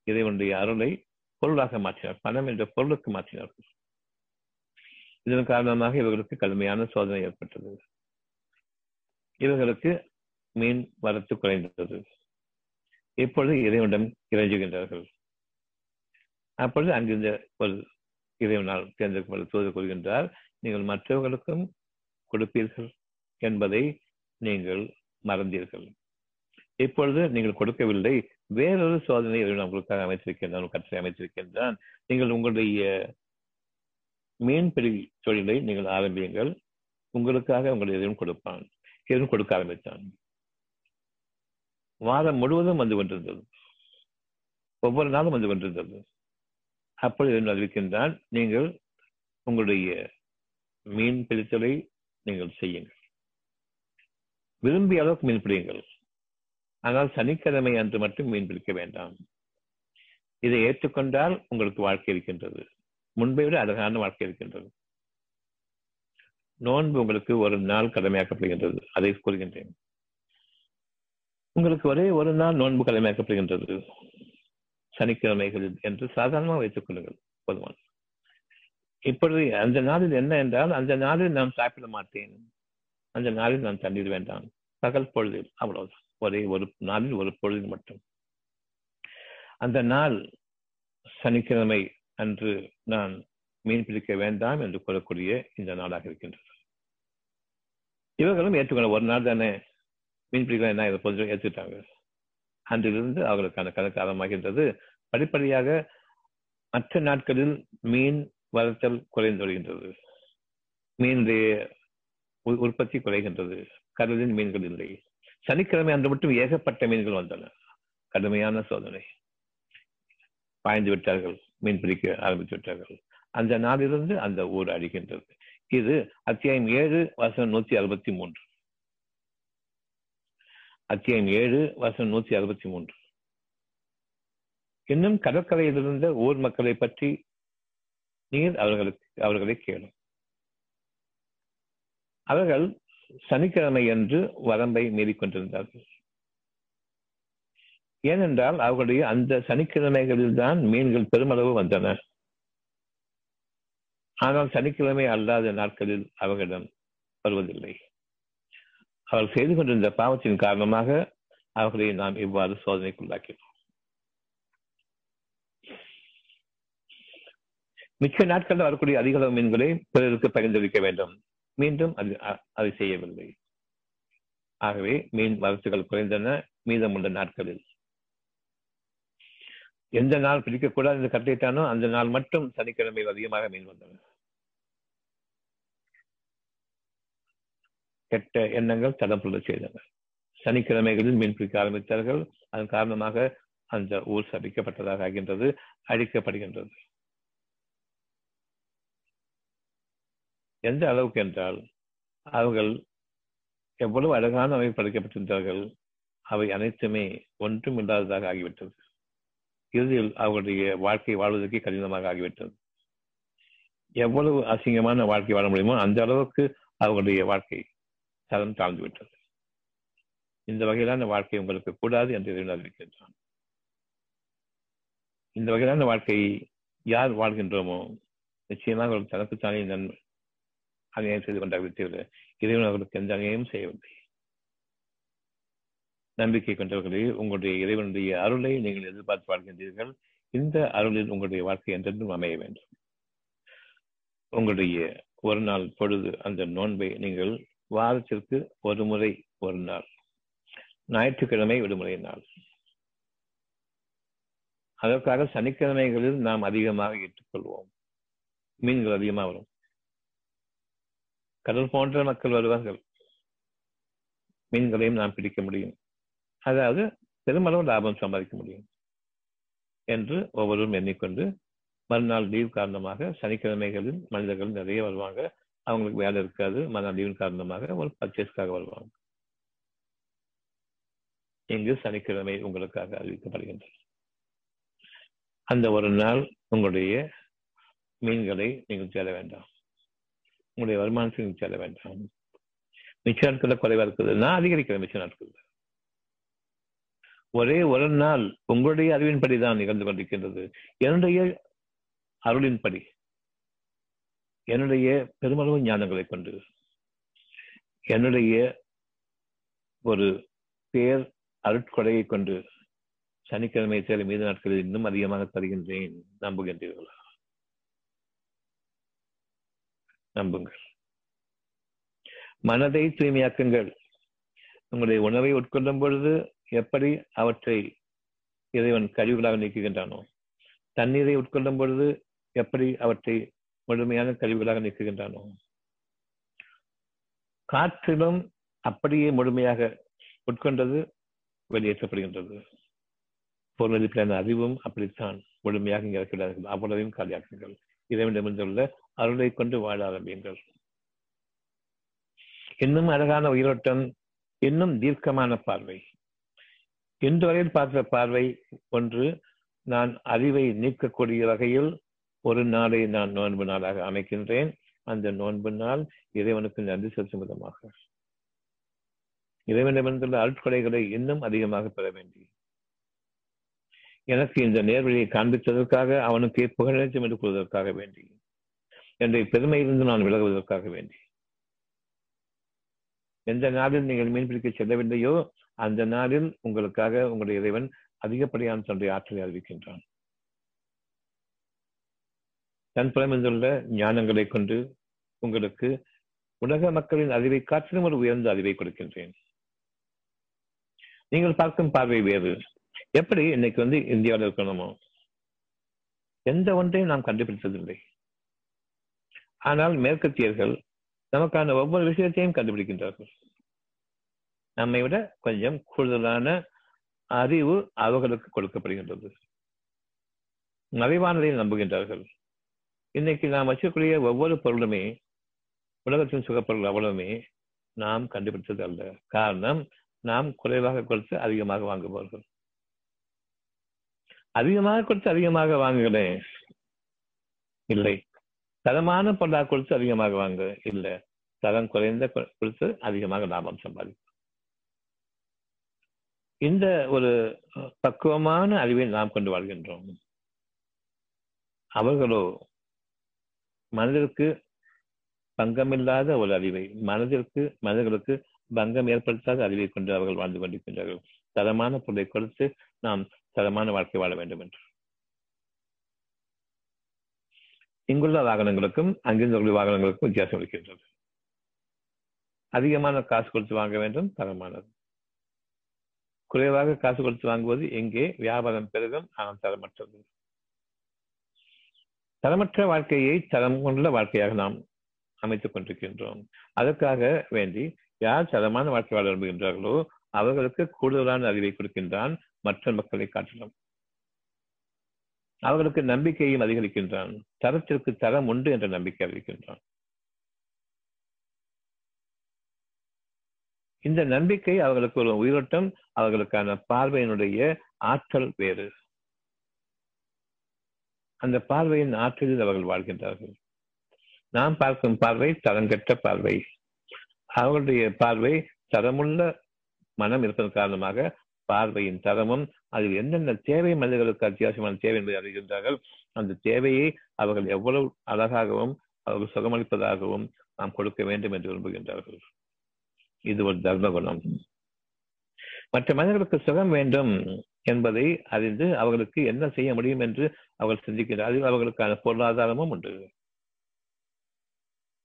இறைவனுடைய அருளை பொருளாக மாற்றினார். பணம் என்ற பொருளுக்கு மாற்றினார்கள். இதன் காரணமாக இவர்களுக்கு கடுமையான சோதனை ஏற்பட்டது. இவர்களுக்கு மீன் வரத்து குறைந்தது. இப்பொழுது இறைவனிடம் இறைஞ்சுகின்றார்கள். அப்பொழுது அங்கிருந்த ஒரு இறைவனால் தேர்ந்தெடுக்கப்பட்ட தூது கூறுகின்றார் நீங்கள் மற்றவர்களுக்கும் கொடுப்பீர்கள் என்பதை நீங்கள் மறந்தீர்கள். இப்பொழுது நீங்கள் கொடுக்கவில்லை வேறொரு சோதனை இறைவன் உங்களுக்காக அமைத்திருக்கின்றான் கற்றை அமைத்திருக்கின்றான். நீங்கள் உங்களுடைய மீன்பிடி தொழிலை நீங்கள் ஆரம்பியுங்கள். உங்களுக்காக உங்களுடைய இறைவன் கொடுப்பான் எதுவும் கொடுக்க ஆரம்பித்தான். வாரம் முழுவதும் வந்து கொண்டிருந்தது. ஒவ்வொரு நாளும் வந்து கொண்டிருந்தது. அப்பொழுது என்று அறிவிக்கின்றான் நீங்கள் உங்களுடைய மீன் பிடித்தலை நீங்கள் செய்யுங்கள். விரும்பிய அளவுக்கு மீன் பிடியுங்கள். ஆனால் சனிக்கிழமை அன்று மட்டும் மீன் பிடிக்க வேண்டாம். இதை ஏற்றுக்கொண்டால் உங்களுக்கு வாழ்க்கை இருக்கின்றது. முன்பை விட அழகான வாழ்க்கை இருக்கின்றது. நோன்பு உங்களுக்கு ஒரு நாள் கடமையாக்கப்படுகின்றது. அதை கூறுகின்றேன். உங்களுக்கு ஒரே ஒரு நாள் நோன்பு கடமையாக்கப்படுகின்றது. சனிக்கிழமைகள் என்று சாதாரணமாக வைத்துக் கொள்ளுங்கள் போதுமான இப்பொழுது அந்த நாளில் என்ன என்றால் அந்த நாளில் நான் சாப்பிட மாட்டேன். அந்த நாளில் நான் தண்ணீர் வேண்டாம். பகல் பொழுதில் அவ்வளவு ஒரே ஒரு நாளில் ஒரு பொழுதில் மட்டும். அந்த நாள் சனிக்கிழமை அன்று நான் மீன் பிடிக்க வேண்டாம் என்று கூறக்கூடிய இந்த நாளாக இருக்கின்றது. இவர்களும் ஏற்றுக்கொள்ள ஒரு நாள் தானே மீன் பிடிக்கலாம் என்ன இதை பொது ஏற்றுக்கிட்டாங்க அன்றிலிருந்து அவர்களுக்கான கணக்கு ஆரம்பமாகின்றது. படிப்படியாக மற்ற நாட்களில் மீன் வளர்த்தல் குறைந்து வருகின்றது. மீனுடைய உற்பத்தி குறைகின்றது. கடலின் மீன்கள் இல்லை. சனிக்கிழமை அன்று மட்டும் ஏகப்பட்ட மீன்கள் வந்தன. கடுமையான சோதனை. பாய்ந்து விட்டார்கள். மீன் பிடிக்க ஆரம்பித்து விட்டார்கள். அந்த நாளிலிருந்து அந்த ஊர் அழிகின்றது. இது அத்தியாயம் ஏழு வருஷம் நூத்தி அறுபத்தி மூன்று. அத்தியாயம் ஏழு வசனம் நூத்தி அறுபத்தி மூன்று. இன்னும் கடற்கரையில் இருந்த ஊர் மக்களை பற்றி நீர் அவர்களுக்கு அவர்களை கேளும். அவர்கள் சனிக்கிழமை என்று வரம்பை மீறிக்கொண்டிருந்தார்கள் ஏனென்றால் அவர்களுடைய அந்த சனிக்கிழமைகளில் தான் மீன்கள் பெருமளவு வந்தன. ஆனால் சனிக்கிழமை அல்லாத நாட்களில் அவர்களிடம் வருவதில்லை. அவர்கள் செய்து கொண்டிருந்த பாவத்தின் காரணமாக அவர்களை நாம் இவ்வாறு சோதனைக்குள்ளாக்கினோம். மிச்ச நாட்களில் வரக்கூடிய அதிகளவு மீன்களை பிறருக்கு பகிர்ந்தளிக்க வேண்டும். மீண்டும் அது அதை செய்யவில்லை. ஆகவே மீன் வரத்துகள் குறைந்தன மீதமுள்ள நாட்களில். எந்த நாள் பிடிக்கக்கூடாது என்று கட்டளையிட்டானோ அந்த நாள் மட்டும் சனிக்கிழமை அதிகமாக மீன் வந்தன. கெட்ட எண்ணங்கள் தடம்புல செய்தன சனிக்கிழமைகளில் மீன் பிடிக்க ஆரம்பித்தார்கள். அதன் காரணமாக அந்த ஊர் சபிக்கப்பட்டதாக ஆகின்றது அழிக்கப்படுகின்றது. எந்த அளவுக்கு என்றால் அவர்கள் எவ்வளவு அழகான அவை படைக்கப்பட்டிருந்தார்கள் அவை அனைத்துமே ஒன்றும் இல்லாததாக ஆகிவிட்டது. இறுதியில் அவர்களுடைய வாழ்க்கை வாழ்வதற்கு கடினமாக ஆகிவிட்டது. எவ்வளவு அசிங்கமான வாழ்க்கை வாழ முடியுமோ அந்த அளவுக்கு அவர்களுடைய வாழ்க்கை தரம் தாழ்ந்து விட்டது. இந்த வகையிலான வாழ்க்கை உங்களுக்கு கூடாது என்று அறிவிக்கின்றான் இந்த வகையிலான வாழ்க்கையை யார் வாழ்கின்றோமோ நிச்சயமாக அவர்கள் தனக்குத்தானே நன்மை அநியாயம் செய்து கொண்டார்கள் தவிர இறைவன் அவர்களுக்கு எந்த அநியாயம் செய்யவில்லை. நம்பிக்கை கொண்டவர்களே உங்களுடைய இறைவனுடைய அருளை நீங்கள் எதிர்பார்த்து வாழ்கின்றீர்கள். இந்த அருளில் உங்களுடைய வாழ்க்கை என்றென்றும் அமைய வேண்டும். உங்களுடைய ஒரு நாள் பொழுது அந்த நோன்பை நீங்கள் வாரத்திற்கு ஒரு முறை ஒரு நாள். ஞாயிற்றுக்கிழமை விடுமுறை நாள். அதற்காக சனிக்கிழமைகளில் நாம் அதிகமாக ஏற்றுக்கொள்வோம். மீன்கள் அதிகமாக வரும். கடல் போன்ற மக்கள் வருவார்கள். மீன்களையும் நாம் பிடிக்க முடியும். அதாவது பெருமளவு லாபம் சம்பாதிக்க முடியும் என்று ஒவ்வொருவரும் எண்ணிக்கொண்டு மறுநாள் லீவ் காரணமாக சனிக்கிழமைகளில் மனிதர்கள் நிறைய வருவாங்க. அவங்களுக்கு வேலை இருக்காது மதம் லீவின் காரணமாக ஒரு பர்ச்சேஸ்க்காக வருவாங்க. இங்கு சனிக்கிழமை உங்களுக்காக அறிவிக்கப்படுகின்றது. அந்த ஒரு நாள் உங்களுடைய மீன்களை நீங்கள் சேர வேண்டாம். உங்களுடைய வருமானத்தை நீங்கள் சேர வேண்டாம். மிச்ச நாட்கள்ல குறைவா இருக்குது. நான் அதிகரிக்கிறேன் மிச்ச நாட்கள்ல. ஒரே ஒரு நாள் உங்களுடைய அறிவின்படி தான் நிகழ்ந்து கொண்டிருக்கின்றது. என்னுடைய அருளின்படி. என்னுடைய பெருமளவு ஞானங்களை கொண்டு என்னுடைய ஒரு பேர் அருட்கொடையை கொண்டு சனிக்கிழமை சேலை மீது நாட்களில் இன்னும் அதிகமாக தருகின்றேன். நம்புகின்றீர்களா? நம்புங்கள். மனதை தூய்மையாக்குங்கள். உங்களுடைய உணவை உட்கொள்ளும் பொழுது எப்படி அவற்றை இறைவன் கழிவுகளாக நீக்குகின்றானோ தண்ணீரை உட்கொள்ளும் பொழுது எப்படி அவற்றை முழுமையான கழிவுகளாக நீக்குகின்றானோ காற்றிலும் அப்படியே முழுமையாக உட்கொண்டது வெளியேற்றப்படுகின்றது. பொருளதிப்பிலான அறிவும் அப்படித்தான் முழுமையாக இங்கே இருக்கிறார்கள். அவ்வளவையும் காலியாக்குங்கள். இறைவனிடமிருந்துள்ள அருளை கொண்டு வாழ ஆரம்பியுங்கள். இன்னும் அழகான உயிரோட்டம் இன்னும் தீர்க்கமான பார்வை. இன்று வரையில் பார்த்த பார்வை ஒன்று நான் அறிவை நீக்கக்கூடிய வகையில் ஒரு நாளை நான் நோன்பு நாளாக அமைக்கின்றேன் அந்த நோன்பு நாள் இறைவனுக்கு நன்றி செலுத்தும் விதமாக. இறைவனிடமிருந்துள்ள அருட்கொடைகளை இன்னும் அதிகமாக பெற வேண்டி. எனக்கு இந்த நேர்வழியை காண்பித்ததற்காக அவனுக்கு புகழேற்றம் என்று கூறுவதற்காக வேண்டி. என்னுடைய பெருமையிலிருந்து நான் விலகுவதற்காக வேண்டி. எந்த நாளில் நீங்கள் மீன்பிடிக்க செல்லவில்லையோ அந்த நாளில் உங்களுக்காக உங்களுடைய இறைவன் அதிகப்படியான தன்னுடைய ஆற்றலை அறிவிக்கின்றான். தன் புலமிருந்துள்ள ஞானங்களை கொண்டு உங்களுக்கு உலக மக்களின் அறிவை காற்றிலும் ஒரு உயர்ந்த அறிவை கொடுக்கின்றேன். நீங்கள் பார்க்கும் பார்வை வேறு. எப்படி இன்னைக்கு வந்து இந்தியாவில் இருக்கணுமோ? எந்த ஒன்றையும் நாம் கண்டுபிடித்ததில்லை. ஆனால் மேற்கத்தியர்கள் நமக்கான ஒவ்வொரு விஷயத்தையும் கண்டுபிடிக்கின்றார்கள். நம்மை விட கொஞ்சம் கூடுதலான அறிவு அவர்களுக்கு கொடுக்கப்படுகின்றது. மறைவானதை நம்புகின்றார்கள். இன்னைக்கு நாம் வச்சக்கூடிய ஒவ்வொரு பொருளுமே உலகத்தின் சுகப்பொருள் அவ்வளவுமே நாம் கண்டுபிடித்தது அல்ல. காரணம் நாம் குறைவாக கொடுத்து அதிகமாக வாங்குபவர்கள். அதிகமாக கொடுத்து அதிகமாக வாங்குகிறேன். இல்லை. தரமான பொருளாக கொடுத்து அதிகமாக வாங்க இல்லை. தரம் குறைந்த கொடுத்து அதிகமாக லாபம் சம்பாதிக்கும் இந்த ஒரு பக்குவமான அறிவை நாம் கொண்டு வாழ்கின்றோம். அவர்களோ மனதிற்கு பங்கமில்லாத ஒரு அறிவை மனதிற்கு மனிதர்களுக்கு பங்கம் ஏற்படுத்தாத அறிவை கொண்டு அவர்கள் வாழ்ந்து கொண்டிருக்கின்றார்கள். தரமான பொருளை கொடுத்து நாம் தரமான வாழ்க்கை வாழ வேண்டும் என்று. இங்குள்ள வாகனங்களுக்கும் அங்கிருந்த வாகனங்களுக்கும் வித்தியாசம் இருக்கின்றது. அதிகமான காசு கொடுத்து வாங்க வேண்டும் தரமானது. குறைவாக காசு கொடுத்து வாங்குவது எங்கே? வியாபாரம் பெருகும் ஆனால் தரமற்றது தரமற்ற வாழ்க்கையை தரம் கொண்ட வாழ்க்கையாக நாம் அமைத்துக் கொண்டிருக்கின்றோம். அதற்காக வேண்டி யார் தரமான வாழ்க்கை வாழ விரும்புகின்றார்களோ அவர்களுக்கு கூடுதலான அறிவை கொடுக்கின்றான் மற்ற மக்களை காட்டிலும். அவர்களுக்கு நம்பிக்கையும் அதிகரிக்கின்றான். தரத்திற்கு தரம் உண்டு என்ற நம்பிக்கை அறிவிக்கின்றான் இந்த நம்பிக்கை அவர்களுக்கு ஒரு உயிரோட்டம் அவர்களுக்கான பார்வையினுடைய ஆற்றல் வேறு. அந்த பார்வையின் ஆற்றலில் அவர்கள் வாழ்கின்றார்கள். நாம் பார்க்கும் பார்வை தரங்கற்ற பார்வை. அவர்களுடைய பார்வை தரமுள்ள மனம் இருப்பதன் காரணமாக பார்வையின் தரமும் அதில் என்னென்ன தேவை மனிதர்களுக்கு அத்தியாவசியமான தேவை என்பதை அறிகின்றார்கள். அந்த தேவையை அவர்கள் எவ்வளவு அழகாகவும் அவர்கள் சுகமளிப்பதாகவும் நாம் கொடுக்க வேண்டும் என்று விரும்புகின்றார்கள். இது ஒரு தர்ம குணம். மற்ற மனிதர்களுக்கு சுகம் வேண்டும் என்பதை அறிந்து அவர்களுக்கு என்ன செய்ய முடியும் என்று அவர்கள் சிந்திக்கிறார். அவர்களுக்கான பொருளாதாரமும் உண்டு.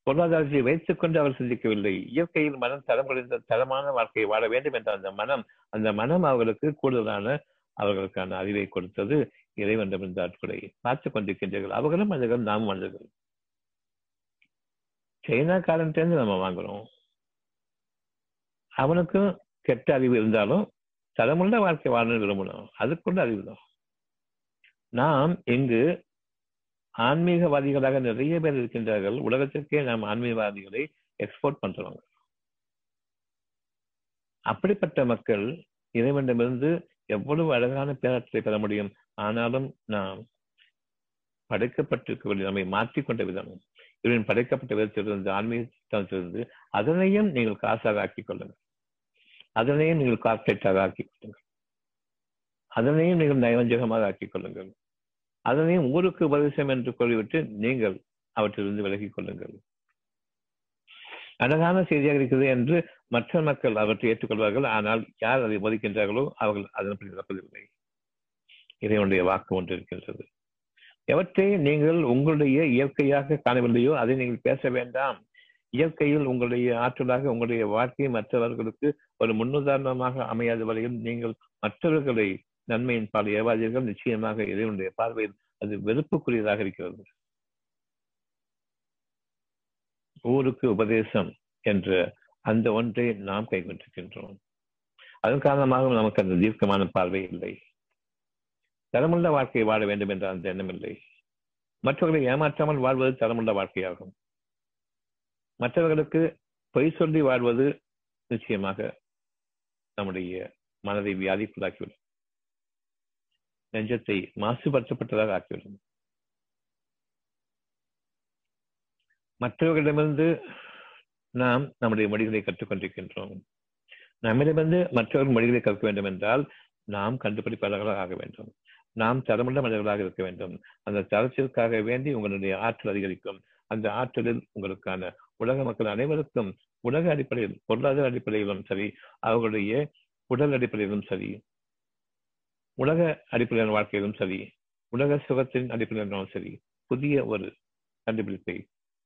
பொருளாதாரத்தை வைத்துக் கொண்டு அவர் சிந்திக்கவில்லை. இயற்கையில் மனம் தரம் குறைந்த தரமான வாழ்க்கையை வாழ வேண்டும் என்ற அந்த மனம் அந்த மனம் அவர்களுக்கு கூடுதலான அவர்களுக்கான அறிவை கொடுத்தது இறைவனிடமிருந்த ஆட்களை பார்த்துக் கொண்டிருக்கின்றீர்கள். அவர்களும் மனிதர்கள் நாமும் மனிதர்கள் சைனாக்காரன்ட்டேருந்து நம்ம வாங்குறோம். அவனுக்கும் கெட்ட அறிவு இருந்தாலும் தரமுள்ள வாழ்க்கை வாழணும் விரும்பணும். அதுக்குள்ள அறிவு தான். நாம் இங்கு ஆன்மீகவாதிகளாக நிறைய பேர் இருக்கின்றார்கள். உலகத்திற்கே நாம் ஆன்மீகவாதிகளை எக்ஸ்போர்ட் பண்றவங்க. அப்படிப்பட்ட மக்கள் இறைவனிடமிருந்து எவ்வளவு அழகான பேராற்றலை பெற முடியும்? ஆனாலும் நாம் படைக்கப்பட்டிருக்கக்கூடிய நம்மை மாற்றிக்கொண்ட விதம் இவரின் படைக்கப்பட்ட விதத்திலிருந்து ஆன்மீகத்திலிருந்து அதனையும் நீங்கள் காசாக ஆக்கிக் கொள்ளுங்கள். அதனையும் நீங்கள் கார்பரேட்டாக ஆக்கிக் கொள்ளுங்கள். அதனையும் நீங்கள் நயவஞ்சகமாக ஆக்கிக் கொள்ளுங்கள். அதனையும் ஊருக்கு உபதேசம் என்று கூறிவிட்டு நீங்கள் அவற்றிலிருந்து விலகிக் கொள்ளுங்கள். அழகான செய்தியாக இருக்கிறது என்று மற்ற மக்கள் அவற்றை ஏற்றுக்கொள்வார்கள். ஆனால் யார் அதை போதிக்கின்றார்களோ அவர்கள் அதன்படி நடப்பதில்லை இறைவனுடைய வாக்கு ஒன்று இருக்கின்றது. எவற்றை நீங்கள் உங்களுடைய இயற்கையாக காணவில்லையோ அதை நீங்கள் பேச வேண்டாம். இயற்கையில் உங்களுடைய ஆற்றலாக உங்களுடைய வாழ்க்கை மற்றவர்களுக்கு ஒரு முன்னுதாரணமாக அமையாத வரையில் நீங்கள் மற்றவர்களை நன்மையின் பால் ஏவாதீர்கள் நிச்சயமாக இறைவனுடைய பார்வையில் அது வெறுப்புக்குரியதாக இருக்கிறது. ஊருக்கு உபதேசம் என்ற அந்த ஒன்றை நாம் கைப்பற்றுகின்றோம். அதன் காரணமாக நமக்கு அந்த தீர்க்கமான பார்வை இல்லை. தரமுள்ள வாழ்க்கையை வாழ வேண்டும் என்ற அந்த எண்ணம் இல்லை. மற்றவர்களை ஏமாற்றாமல் வாழ்வது தரமுள்ள வாழ்க்கையாகும். மற்றவர்களுக்கு பொய் சொல்லி வாழ்வது நிச்சயமாக நம்முடைய மனதை வியாதிக்குள்ளாக்கிவிடும். நெஞ்சத்தை மாசுபடுத்தப்பட்டதாக ஆக்கிவிடும் மற்றவர்களிடமிருந்து நாம் நம்முடைய மொழிகளை கற்றுக்கொண்டிருக்கின்றோம். நம்மிடமிருந்து மற்றவர்கள் மொழிகளை கற்க வேண்டும் என்றால் நாம் கண்டுபிடிப்பாளர்களாக ஆக வேண்டும். நாம் தரமுள்ள மனிதர்களாக இருக்க வேண்டும். அந்த தரத்திற்காக வேண்டி உங்களுடைய ஆற்றல் அதிகரிக்கும். அந்த ஆற்றலில் உங்களுக்கான உலக மக்கள் அனைவருக்கும் உலக அடிப்படையில் பொருளாதார அடிப்படையிலும் சரி அவர்களுடைய உடல் அடிப்படையிலும் சரி உலக அடிப்படையிலான வாழ்க்கையிலும் சரி உலக சுகத்தின் அடிப்படையிலும் சரி புதிய ஒரு கண்டுபிடிப்பை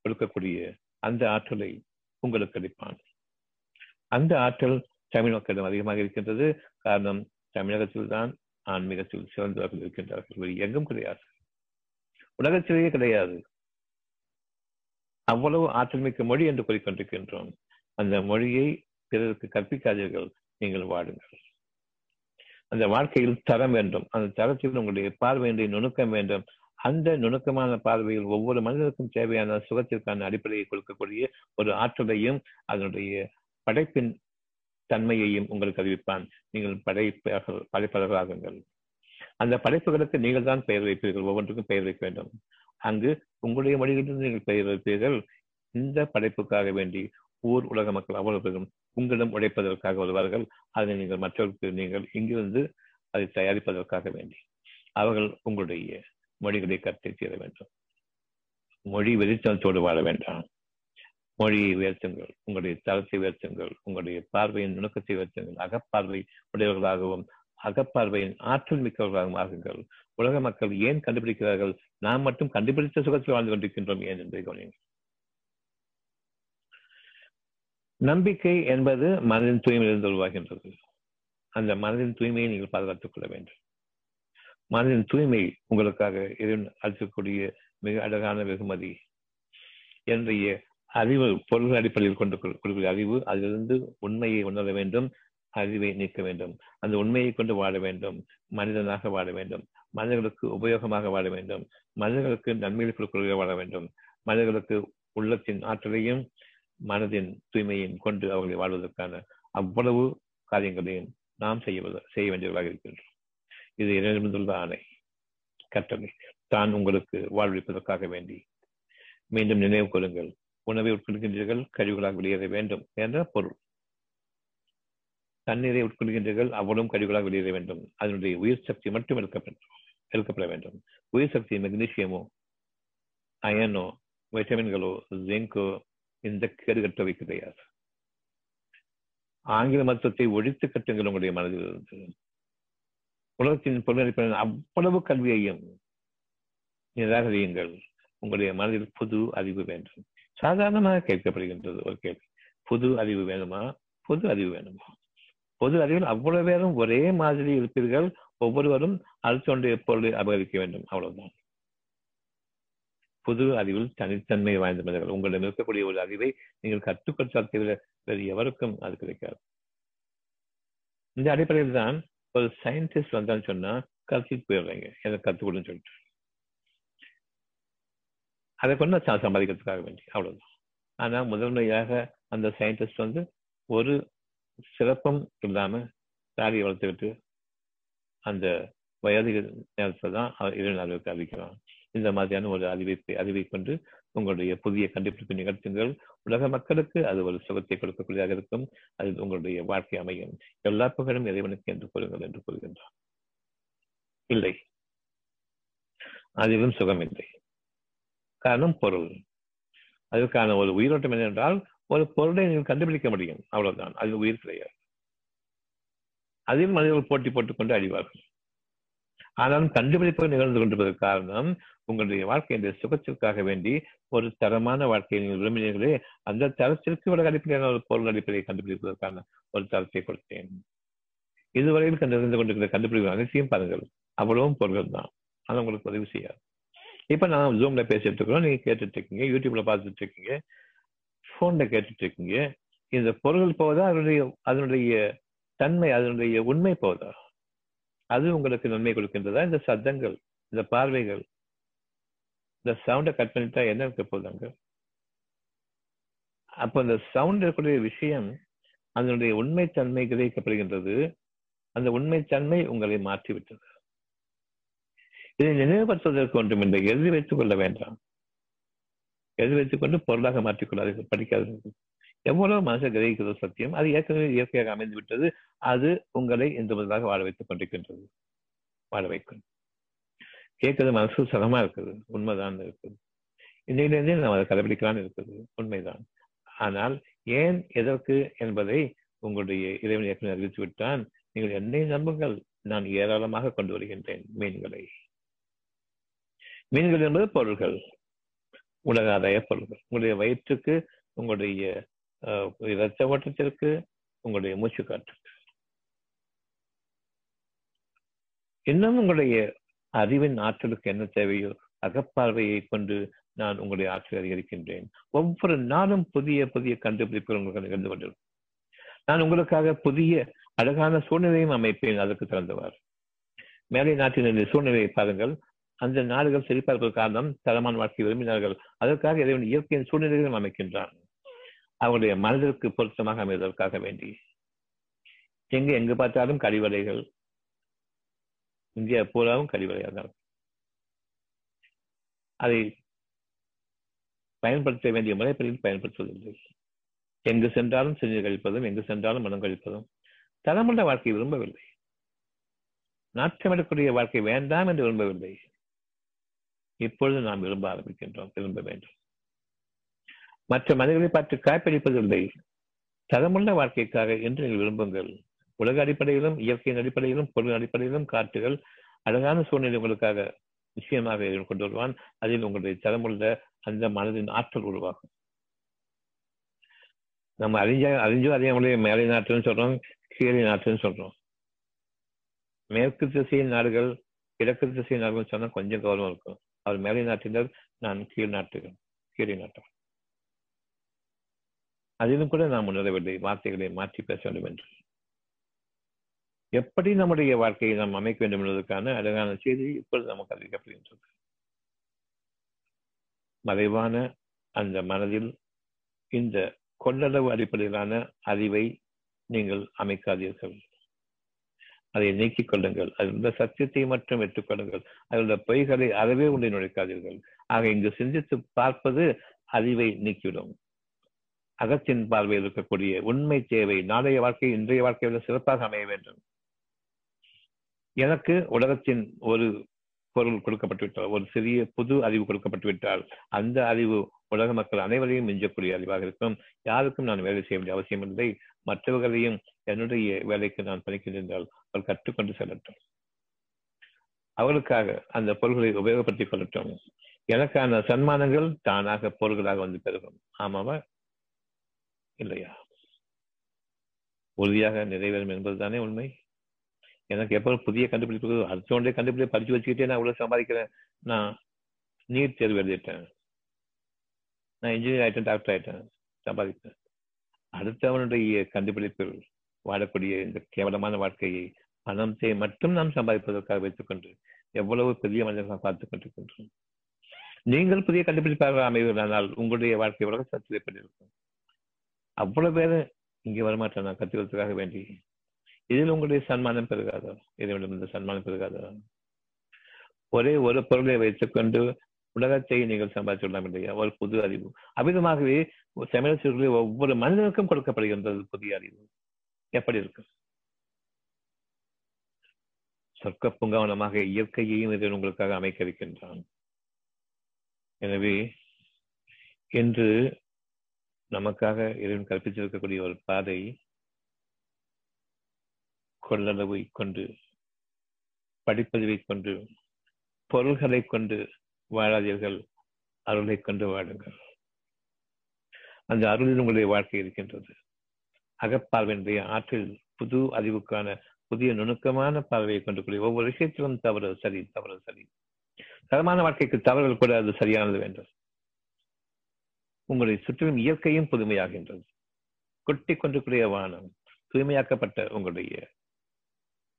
கொடுக்கக்கூடிய அந்த ஆற்றலை உங்களுக்கு அளிப்பான். அந்த ஆற்றல் தமிழ் மக்களிடம் அதிகமாக இருக்கின்றது. காரணம் தமிழகத்தில் தான் ஆன்மீகத்தில் சிறந்தவர்கள் இருக்கின்றார்கள். வேறு எங்கும் கிடையாது. உலகத்திலேயே கிடையாது. அவ்வளவு ஆற்றல் மிக்க மொழி என்று கூறிக்கொண்டிருக்கின்றோம். அந்த மொழியை பிறருக்கு கற்பிக்காதீர்கள். நீங்கள் வாடுங்கள் அந்த வாழ்க்கையில் தரம் வேண்டும். அந்த தரத்தில் உங்களுடைய பார்வையின்றி நுணுக்கம் வேண்டும். அந்த நுணுக்கமான பார்வையில் ஒவ்வொரு மனிதருக்கும் தேவையான சுகத்திற்கான அடிப்படையை கொடுக்கக்கூடிய ஒரு ஆற்றலையும் அதனுடைய படைப்பின் தன்மையையும் உங்களுக்கு அறிவிப்பான். நீங்கள் படைப்பாளர் படைப்பாளர்களாகுங்கள் அந்த படைப்புகளுக்கு நீங்கள் தான் பெயர் வைப்பீர்கள். ஒவ்வொன்றுக்கும் பெயர் வைக்க வேண்டும். அங்கு உங்களுடைய மொழிகளிலிருந்து நீங்கள் பெயர் வைப்பீர்கள். இந்த படைப்புக்காக வேண்டி ஊர் உலக மக்கள் அவ்வளவு பெரும் உங்களிடம் உழைப்பதற்காக வருவார்கள். அதை நீங்கள் மற்றவர்களுக்கு நீங்கள் இங்கிருந்து அதை தயாரிப்பதற்காக வேண்டி. அவர்கள் உங்களுடைய மொழிகளை கற்று தீர வேண்டும். மொழி வெளிச்சத்தோடு வாழ வேண்டாம். மொழியை உயர்த்துங்கள். உங்களுடைய தரத்தை உயர்த்துங்கள். உங்களுடைய பார்வையின் நுணுக்கத்தை உயர்த்துங்கள். அகப்பார்வை உடையவர்களாகவும் அகப்பார்வையின் ஆற்றல் மிக்கவர்களாகவும் ஆகுங்கள். உலக மக்கள் ஏன் கண்டுபிடிக்கிறார்கள்? நாம் மட்டும் கண்டுபிடித்த சுகத்தில் வாழ்ந்து கொண்டிருக்கின்றோம். ஏன் என்பதை கவனிங்கள் நம்பிக்கை என்பது மனதின் தூய்மையிலிருந்து உருவாகின்றது. அந்த மனதின் தூய்மையை நீங்கள் பாதுகாத்துக் கொள்ள வேண்டும். மனதின் தூய்மை உங்களுக்காக இறைவன் அளிக்கக்கூடிய மிக அழகான வெகுமதி என்னுடைய அறிவு பொருள் அடிப்படையில் கொண்டு கொடுக்கிற அறிவு அதிலிருந்து உண்மையை உணர வேண்டும் அறிவை நீக்க வேண்டும். அந்த உண்மையை கொண்டு வாழ வேண்டும் மனிதனாக வாழ வேண்டும் மனிதர்களுக்கு உபயோகமாக வாழ வேண்டும் மனிதர்களுக்கு நன்மையை கொடுக்க வாழ வேண்டும் மனிதர்களுக்கு உள்ளத்தின் ஆற்றலையும் மனதின் தூய்மையும் கொண்டு அவர்களை வாழ்வதற்கான அவ்வளவு காரியங்களையும் நாம் செய்வது செய்ய வேண்டியவர்களாக இருக்கின்றோம். இது இறைவனுள்ள ஆணை கட்டளை. தான் உங்களுக்கு வாழ்விப்பதற்காக வேண்டி மீண்டும் நினைவு கொள்ளுங்கள் உணவை உட்கொள்கின்றீர்கள் கழிவுகளாக வெளியேற வேண்டும் என்ற பொருள். தண்ணீரை உட்கொள்கின்றீர்கள் அவ்வளவும் கழிவுகளாக வெளியேற வேண்டும். அதனுடைய உயிர் சக்தி மட்டும் எடுக்கப்பட எடுக்கப்பட வேண்டும். உயிர் சக்தி மெக்னீசியமோ அயனோ வைட்டமின்களோ ஜிங்கோ இந்த கேடுகட்டவை கிடையாது ஆங்கில மருத்துவத்தை ஒழித்து கட்டுங்கள் உங்களுடைய மனதில் இருந்து. உலகத்தின் பொருளடிப்படையில் அவ்வளவு கல்வியையும் நிராகரியுங்கள். உங்களுடைய மனதில் புது அறிவு வேண்டும். சாதாரணமாக கேட்கப்படுகின்றது ஒரு கேள்வி. புது அறிவு வேணுமா? பொது அறிவு வேணுமா? பொது அறிவில் அவ்வளவு பேரும் ஒரே மாதிரி இருப்பீர்கள். ஒவ்வொருவரும் அடுத்தொன்றைய பொருளை அபகரிக்க வேண்டும். அவ்வளவுதான். புது அறிவில் தனித்தன்மை வாய்ந்த மனிதர்கள். உங்களிடம் இருக்கக்கூடிய ஒரு அறிவை நீங்கள் கற்றுக்கொண்டால் தவிர வேறு எவருக்கும் அது கிடைக்காது. இந்த அடிப்படையில் தான் ஒரு சயின்டிஸ்ட் வந்தான்னு சொன்னா கருத்துக்கு போயிடுறீங்க. எனக்கு கற்றுக்கொடுன்னு சொல்லிட்டு. அதை கொண்டு சம்பாதிக்கிறதுக்காக வேண்டி. அவ்வளவுதான். ஆனா முதன்மையாக அந்த சயின்டிஸ்ட் வந்து ஒரு சிறப்பும் இல்லாம தாடியை வளர்த்துக்கிட்டு அந்த வயது நேரத்தை தான் இரு அளவுக்கு அறிவிக்கிறான் இந்த மாதிரியான ஒரு அறிவிப்பை அறிவை கொண்டு உங்களுடைய புதிய கண்டுபிடிப்பு நிகழ்த்துங்கள். உலக மக்களுக்கு அது ஒரு சுகத்தை கொடுக்கக்கூடியதாக இருக்கும். அது உங்களுடைய வாழ்க்கை அமையும். எல்லா புகழும் இறைவனுக்கு என்று கூறுங்கள் என்று கூறுகின்றார். இல்லை. அதிலும் சுகமில்லை. காரணம் பொருள். அதற்கான ஒரு உயிரோட்டம் என்னென்றால் ஒரு பொருளை நீங்கள் கண்டுபிடிக்க முடியும். அவ்வளவுதான். அது உயிர் கிடையாது. அதில் மனிதர்கள் போட்டி போட்டுக் அழிவார்கள். ஆனால் கண்டுபிடிப்பு நிகழ்ந்து கொண்டிருப்பதற்கு காரணம் உங்களுடைய வாழ்க்கையின் சுகத்திற்காக வேண்டி ஒரு தரமான வாழ்க்கையை நீங்கள் விரும்பினீர்களே அந்த தரத்திற்கு உலக அடிப்படையான ஒரு பொருள் அடிப்படையை கண்டுபிடிப்பதற்கான ஒரு தரத்தை கொடுத்தேன். இதுவரையில் கண்டறிந்து கொண்டிருக்கிற கண்டுபிடிப்பு அனைத்தையும் பாருங்கள். அவ்வளவும் பொருள்கள் தான். அது உங்களுக்கு உதவி செய்யாது. இப்ப நான் ஜூம்ல பேசிட்டு இருக்கிறோம். நீங்க கேட்டுட்டு இருக்கீங்க. யூடியூப்ல பார்த்துட்டு இருக்கீங்க. போன்ல கேட்டுட்டு இருக்கீங்க. இந்த பொருள்கள் போவதா? அதனுடைய அதனுடைய தன்மை அதனுடைய உண்மை போவதா? அது உங்களுக்கு நன்மை கொடுக்கின்றதா? இந்த சத்தங்கள் இந்த பார்வைகள் இந்த சவுண்டை கட் பண்ணிட்டா என்ன இருக்க போதாங்க அப்போ இந்த சவுண்ட் இருக்கக்கூடிய விஷயம் அதனுடைய உண்மை தன்மை கிரகிக்கப்படுகின்றது. அந்த உண்மை தன்மை உங்களை மாற்றிவிட்டது. இதை நினைவுபடுத்துவதற்கு ஒன்றும் இல்லை. எழுதி வைத்துக் கொள்ள வேண்டாம். எழுதி வைத்துக் கொண்டு பொருளாக மாற்றிக்கொள்ளாது படிக்காதீர்கள். எவ்வளவு மனசை கிரகிக்கிறது சத்தியம். அது ஏற்கனவே இயற்கையாக அமைந்து விட்டது அது உங்களை இந்த முதலாக வாழ வைத்துக் கொண்டிருக்கின்றது. வாழ வைக்கும். கேட்கறது மனசு சதமா இருக்குது. உண்மைதான் இருக்குது. இன்னையிலிருந்தே நாம் அதை கடைபிடிக்கலாம்னு இருக்குது. உண்மைதான். ஆனால் ஏன் எதற்கு என்பதை உங்களுடைய இறைவன் ஏற்கனவே அறிவித்து விட்டான் நீங்கள் என்னை நம்புங்கள். நான் ஏராளமாக கொண்டு வருகின்றேன் மீன்களை. மீன்கள் என்பது பொருள்கள். உலக ஆதாய பொருள்கள். உங்களுடைய வயிற்றுக்கு உங்களுடைய இரத்த ஓட்டத்திற்கு உங்களுடைய மூச்சு காற்றுக்கு இன்னும் உங்களுடைய அறிவின் ஆற்றலுக்கு என்ன தேவையோ அகப்பார்வையை கொண்டு நான் உங்களுடைய ஆற்றலை அதிகரிக்கின்றேன். ஒவ்வொரு நாளும் புதிய புதிய கண்டுபிடிப்புகள் உங்களுக்கு நிகழ்ந்து கொண்டிருக்கும். நான் உங்களுக்காக புதிய அழகான சூழ்நிலையும் அமைப்பேன் அதற்கு திறந்தவர் மேலை நாட்டினுடைய சூழ்நிலையை பாருங்கள். அந்த நாடுகள் செழிப்பார்கள் காரணம் தரமான வாழ்க்கை விரும்பினார்கள். அதற்காக இறைவன் இயற்கையின் சூழ்நிலைகளும் அமைக்கின்றான். அவருடைய மனதிற்கு பொருத்தமாக அமைவதற்காக வேண்டி. எங்கு எங்கு பார்த்தாலும் கழிவறைகள் இந்தியா பூராவும் கழிவறையாக தான் அதை பயன்படுத்த வேண்டிய முறைப்படியில் பயன்படுத்துவதில்லை. எங்கு சென்றாலும் செஞ்சு கழிப்பதும் எங்கு சென்றாலும் மனம் கழிப்பதும் தரமுள்ள வாழ்க்கை விரும்பவில்லை. நாட்டமிடக்கூடிய வாழ்க்கை வேண்டாம் என்று விரும்பவில்லை. இப்பொழுது நாம் விரும்ப ஆரம்பிக்கின்றோம் விரும்ப வேண்டும். மற்ற மனிதர்களை பார்த்து காய்ப்பிடிப்பதில்லை. தரமுள்ள வாழ்க்கைக்காக என்று நீங்கள் விரும்புங்கள். உலக அடிப்படையிலும் இயற்கையின் அடிப்படையிலும் பொருள் அடிப்படையிலும் காட்டுகள் அழகான சூழ்நிலை உங்களுக்காக நிச்சயமாக கொண்டு வருவான். அதில் உங்களுடைய தரமுள்ள அந்த மனதின் ஆற்றல் உருவாகும். நம்ம அறிஞ்ச அறிஞ்சோ அறியாமலே மேலை நாட்டுன்னு சொல்றோம் கீழே நாட்டுன்னு சொல்றோம். மேற்கு திசையின் நாடுகள் கிழக்கு திசையின் நாடுகள் சொன்னா கொஞ்சம் கௌரவம் இருக்கும். அவர் மேலை நாட்டினர் நான் கீழ் நாட்டுகள் கீழே நாட்டவன் அதிலும் கூட நாம் உணரவில்லை வார்த்தைகளை மாற்றி பேச வேண்டும் என்று. எப்படி நம்முடைய வாழ்க்கையை நாம் அமைக்க வேண்டும் என்பதற்கான அழகான செய்தி இப்பொழுது நமக்கு அறிவிக்கப்படுகின்றது. மறைவான அந்த மனதில் இந்த கொள்ளளவு அடிப்படையிலான அறிவை நீங்கள் அமைக்காதீர்கள். அதை நீக்கிக் கொள்ளுங்கள். அதில் சத்தியத்தை மட்டும் ஏற்றுக்கொள்ளுங்கள் அதில் பொய்களை அறவே உண்டை நுழைக்காதீர்கள். ஆக இங்கு சிந்தித்து பார்ப்பது அறிவை நீக்கிவிடும். அகத்தின் பார்வையில் இருக்கக்கூடிய உண்மை தேவை நாளைய வாழ்க்கை இன்றைய வாழ்க்கையில் சிறப்பாக அமைய வேண்டும். எனக்கு உலகத்தின் ஒரு பொருள் கொடுக்கப்பட்டுவிட்டால் ஒரு சிறிய புது அறிவு கொடுக்கப்பட்டுவிட்டால் அந்த அறிவு உலக மக்கள் அனைவரையும் மிஞ்சக்கூடிய அறிவாக இருக்கும். யாருக்கும் நான் வேலை செய்ய வேண்டிய அவசியம் இல்லை. மற்றவர்களையும் என்னுடைய வேலைக்கு நான் பணிக்கின்றால் அவர் கற்றுக்கொண்டு செல்லட்டும். அவர்களுக்காக அந்த பொருள்களை உபயோகப்படுத்திக் கொள்ளட்டும். எனக்கான சன்மானங்கள் தானாக பொருள்களாக வந்து பெருகும். ஆமாவா? இல்லையா? உறுதியாக நிறைவேறும் என்பதுதானே உண்மை? எனக்கு எப்போ புதிய கண்டுபிடிப்பு அடுத்தவனுடைய கண்டுபிடிப்பு படிச்சு வச்சுக்கிட்டே நான் இவ்வளோ சம்பாதிக்கிறேன். நான் நீட் தேர்வு எழுதிட்டேன். நான் இன்ஜினியர் ஆயிட்டேன் டாக்டர் ஆயிட்டேன் சம்பாதிப்பேன். அடுத்தவனுடைய கண்டுபிடிப்பில் வாழக்கூடிய இந்த கேவலமான வாழ்க்கையை பணத்தை மட்டும் நாம் சம்பாதிப்பதற்காக வைத்துக்கொண்டு எவ்வளவு பெரிய மனிதர்கள் பார்த்துக் கொண்டிருக்கின்றோம். நீங்கள் புதிய கண்டுபிடிப்பாக அமைவீர்களானால் உங்களுடைய வாழ்க்கை உலக சத்தியப்பட்டிருக்கும் அவ்வளவு பேர் இங்கே வரமாட்டேன். நான் கத்துக்கிறதுக்காக வேண்டி இதில் உங்களுடைய சன்மானம் பெருகாதா இதனுடைய இந்த சன்மானம் பெருகாதா ஒரே ஒரு பொருளை வைத்துக் கொண்டு உலகத்தை நீங்கள் சம்பாதிச்சு விடலாம் இல்லையா? ஒரு புது அறிவு. அமிதமாகவே சமையல் ஒவ்வொரு மனிதனுக்கும் கொடுக்கப்படுகின்றது புதிய அறிவு. எப்படி இருக்கு? சொர்க்க பூங்காவனமாக இயற்கையையும் இதை உங்களுக்காக அமைக்க இருக்கின்றான் எனவே இன்று நமக்காக இறைவன் கற்பித்திருக்கக்கூடிய ஒரு பாதை கொள்ளளவை கொண்டு படிப்பதிவை கொண்டு பொருள்களை கொண்டு வாழாதீர்கள் அருளை கொண்டு வாடுங்கள் அந்த அருளில் உங்களுடைய வாழ்க்கை இருக்கின்றது. அகப்பார்வையினுடைய ஆற்றில் புது அறிவுக்கான புதிய நுணுக்கமான பார்வையை கொண்டு கூடிய ஒவ்வொரு விஷயத்திலும் தவறு சரி தவறு சரி. தரமான வாழ்க்கைக்கு தவறுகள் கூட அது சரியானது வேண்டும். உங்களை சுற்றிலும் இயற்கையும் புதுமையாகின்றது. கொட்டி கொண்டிருக்கிற வானம் தூய்மையாக்கப்பட்ட உங்களுடைய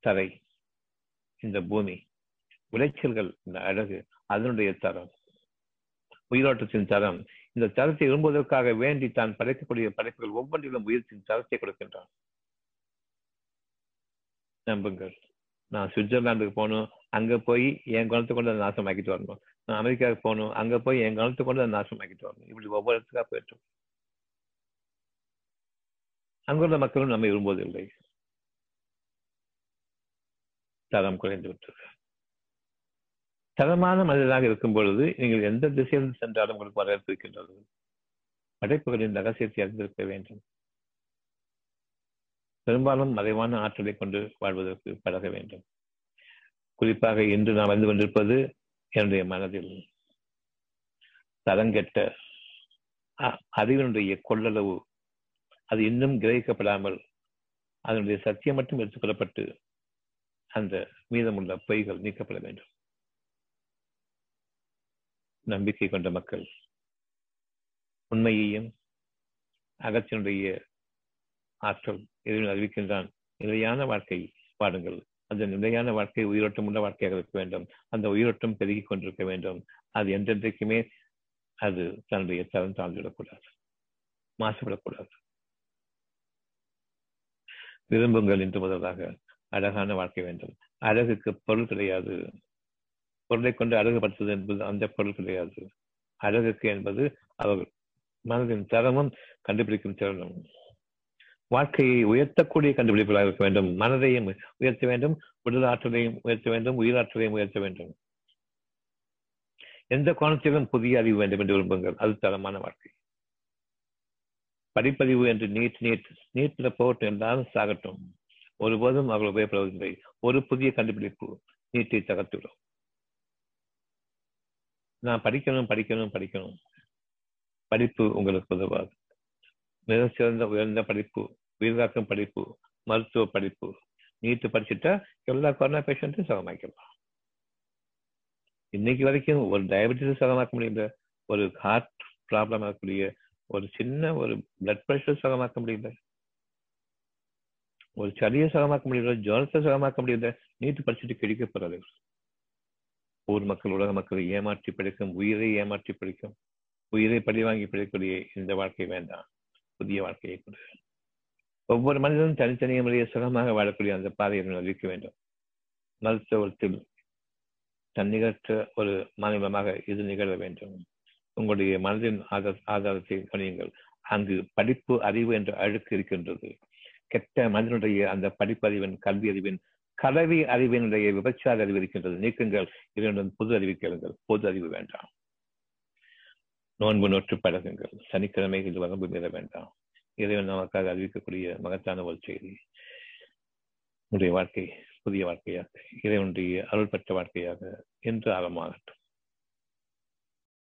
தரை இந்த பூமி விளைச்சல்கள் இந்த அழகு அதனுடைய தரம் உயிரோட்டத்தின் தரம். இந்த தரத்தை விரும்புவதற்காக வேண்டி தான் படைக்கக்கூடிய படைப்புகள் ஒவ்வொன்றிலும் உயிர்த்தின் தரத்தை கொடுக்கின்றான். நம்புங்கள். நான் சுவிட்சர்லாந்துக்கு போகணும் அங்க போய் என் குணத்தை கொண்டு அதை நாசமாக்கிட்டு வரணும். நான் அமெரிக்காவுக்கு போகணும் அங்க போய் என் குணத்தை கொண்டு அதை நாசமாக்கிட்டு வரணும். இப்படி ஒவ்வொரு இடத்துக்காக போயிட்டு அங்குள்ள மக்களும் நம்மை விரும்புவதில்லை. தரம் குறைந்து விட்டது. தரமான மனிதனாக இருக்கும் பொழுது நீங்கள் எந்த திசையில் சென்றாலும் உங்களுக்கு வரவேற்பிருக்கின்றது. படைப்புகளின் ரகசியத்தை அறிந்திருக்க வேண்டும். பெரும்பாலும் மறைவான ஆற்றலை கொண்டு வாழ்வதற்கு பழக வேண்டும். குறிப்பாக இன்று நான் வந்து கொண்டிருப்பது என்னுடைய மனதில் தரங்கெட்ட அறிவினுடைய கொள்ளளவு அது இன்னும் கிரகிக்கப்படாமல் அதனுடைய சத்தியம் மட்டும் எடுத்துக்கொள்ளப்பட்டு அந்த மீதமுள்ள பொய்கள் நீக்கப்பட வேண்டும். நம்பிக்கை கொண்ட மக்கள் உண்மையையும் அகத்தினுடைய ஆற்றல் இறைவன் அறிவிக்கின்றான். நிலையான வாழ்க்கை பாடுங்கள் அந்த நிலையான வாழ்க்கை உயிரோட்டம் உள்ள வாழ்க்கையாக இருக்க வேண்டும். அந்த உயிரோட்டம் பெருகிக் கொண்டிருக்க வேண்டும். அது என்றென்றைக்குமே அது தன்னுடைய தரம் தாழ்ந்துவிடக்கூடாது மாசுவிடக்கூடாது விரும்புங்கள் என்று முதலாக அழகான வாழ்க்கை வேண்டும். அழகுக்கு பொருள் கிடையாது. பொருளை கொண்டு அழகுபடுத்துவது என்பது அந்த பொருள் கிடையாது. அழகுக்கு என்பது அவர்கள் மனதின் தரமும் கண்டுபிடிக்கும் திறனும். வாழ்க்கையை உயர்த்தக்கூடிய கண்டுபிடிப்புகளாக இருக்க வேண்டும். மனதையும் உயர்த்த வேண்டும். உடல் ஆற்றலையும் உயர்த்த வேண்டும். உயிராற்றலையும் உயர்த்த வேண்டும். எந்த கோணத்திலும் புதிய அறிவு வேண்டும் என்று விரும்புங்கள். அது தரமான வாழ்க்கை. படிப்பறிவு என்று நீட் நீட் நீட்ல போகட்டும் என்றாலும் சாகட்டும். ஒருபோதும் அவர்கள் உபயோகப்படுவதில்லை ஒரு புதிய கண்டுபிடிப்பு நீட்டை தகர்த்துவிடும். நான் படிக்கணும் படிக்கணும் படிக்கணும். படிப்பு உங்களுக்கு உதவாது. மிக சிறந்த உயர்ந்த படிப்பு உயிர்காக்கும் படிப்பு மருத்துவ படிப்பு. நீட்டு படிச்சுட்டா எல்லா கொரோனா பேஷண்ட்டும் சுகமாக்கலாம் இன்னைக்கு வரைக்கும் ஒரு டயபெட்டிஸ் சுகமாக்க முடியல. ஒரு ஹார்ட் ப்ராப்ளம் ஆகக்கூடிய ஒரு சின்ன ஒரு பிளட் ப்ரெஷர் சுகமாக்க முடியல. ஒரு சரியை சகமாக்க முடியல ஜோனத்தை சுகமாக்க முடியல நீட்டு படிச்சுட்டு கிடைக்க போறாரு ஊர் மக்கள் உலக மக்களை ஏமாற்றி படிக்கும் உயிரை ஏமாற்றி படிக்கும் உயிரை பழி வாங்கி பிடிக்கக்கூடிய இந்த வாழ்க்கை வேண்டாம். புதிய வாழ்க்கையை கொடு. ஒவ்வொரு மனிதனும் தனித்தனிய முறையை சுகமாக வாழக்கூடிய அந்த பாதையை அறிவிக்க வேண்டும். மருத்துவத்தில் தன்னிகற்ற ஒரு மாநிலமாக இது நிகழ வேண்டும். உங்களுடைய மனதின் ஆதார ஆதாரத்தை கணியுங்கள் அங்கு படிப்பு அறிவு என்ற அழுக்கு இருக்கின்றது. கெட்ட மனிதனுடைய அந்த படிப்பறிவின் கல்வி அறிவின் கலவி அறிவினுடைய விபச்சார அறிவு இருக்கின்றது. நீக்குங்கள். இதனுடன் பொது அறிவு கேளுங்கள். பொது அறிவு வேண்டாம். நோன்பு நோற்று பழகுங்கள். சனிக்கிழமை இது வரம்பு மீற வேண்டாம். இறைவன் நமக்காக அறிவிக்கக்கூடிய மகத்தான ஒரு செய்தி. உடைய வாழ்க்கை புதிய வாழ்க்கையாக இறைவனுடைய அருள் பெற்ற வாழ்க்கையாக என்று ஆழமாகட்டும்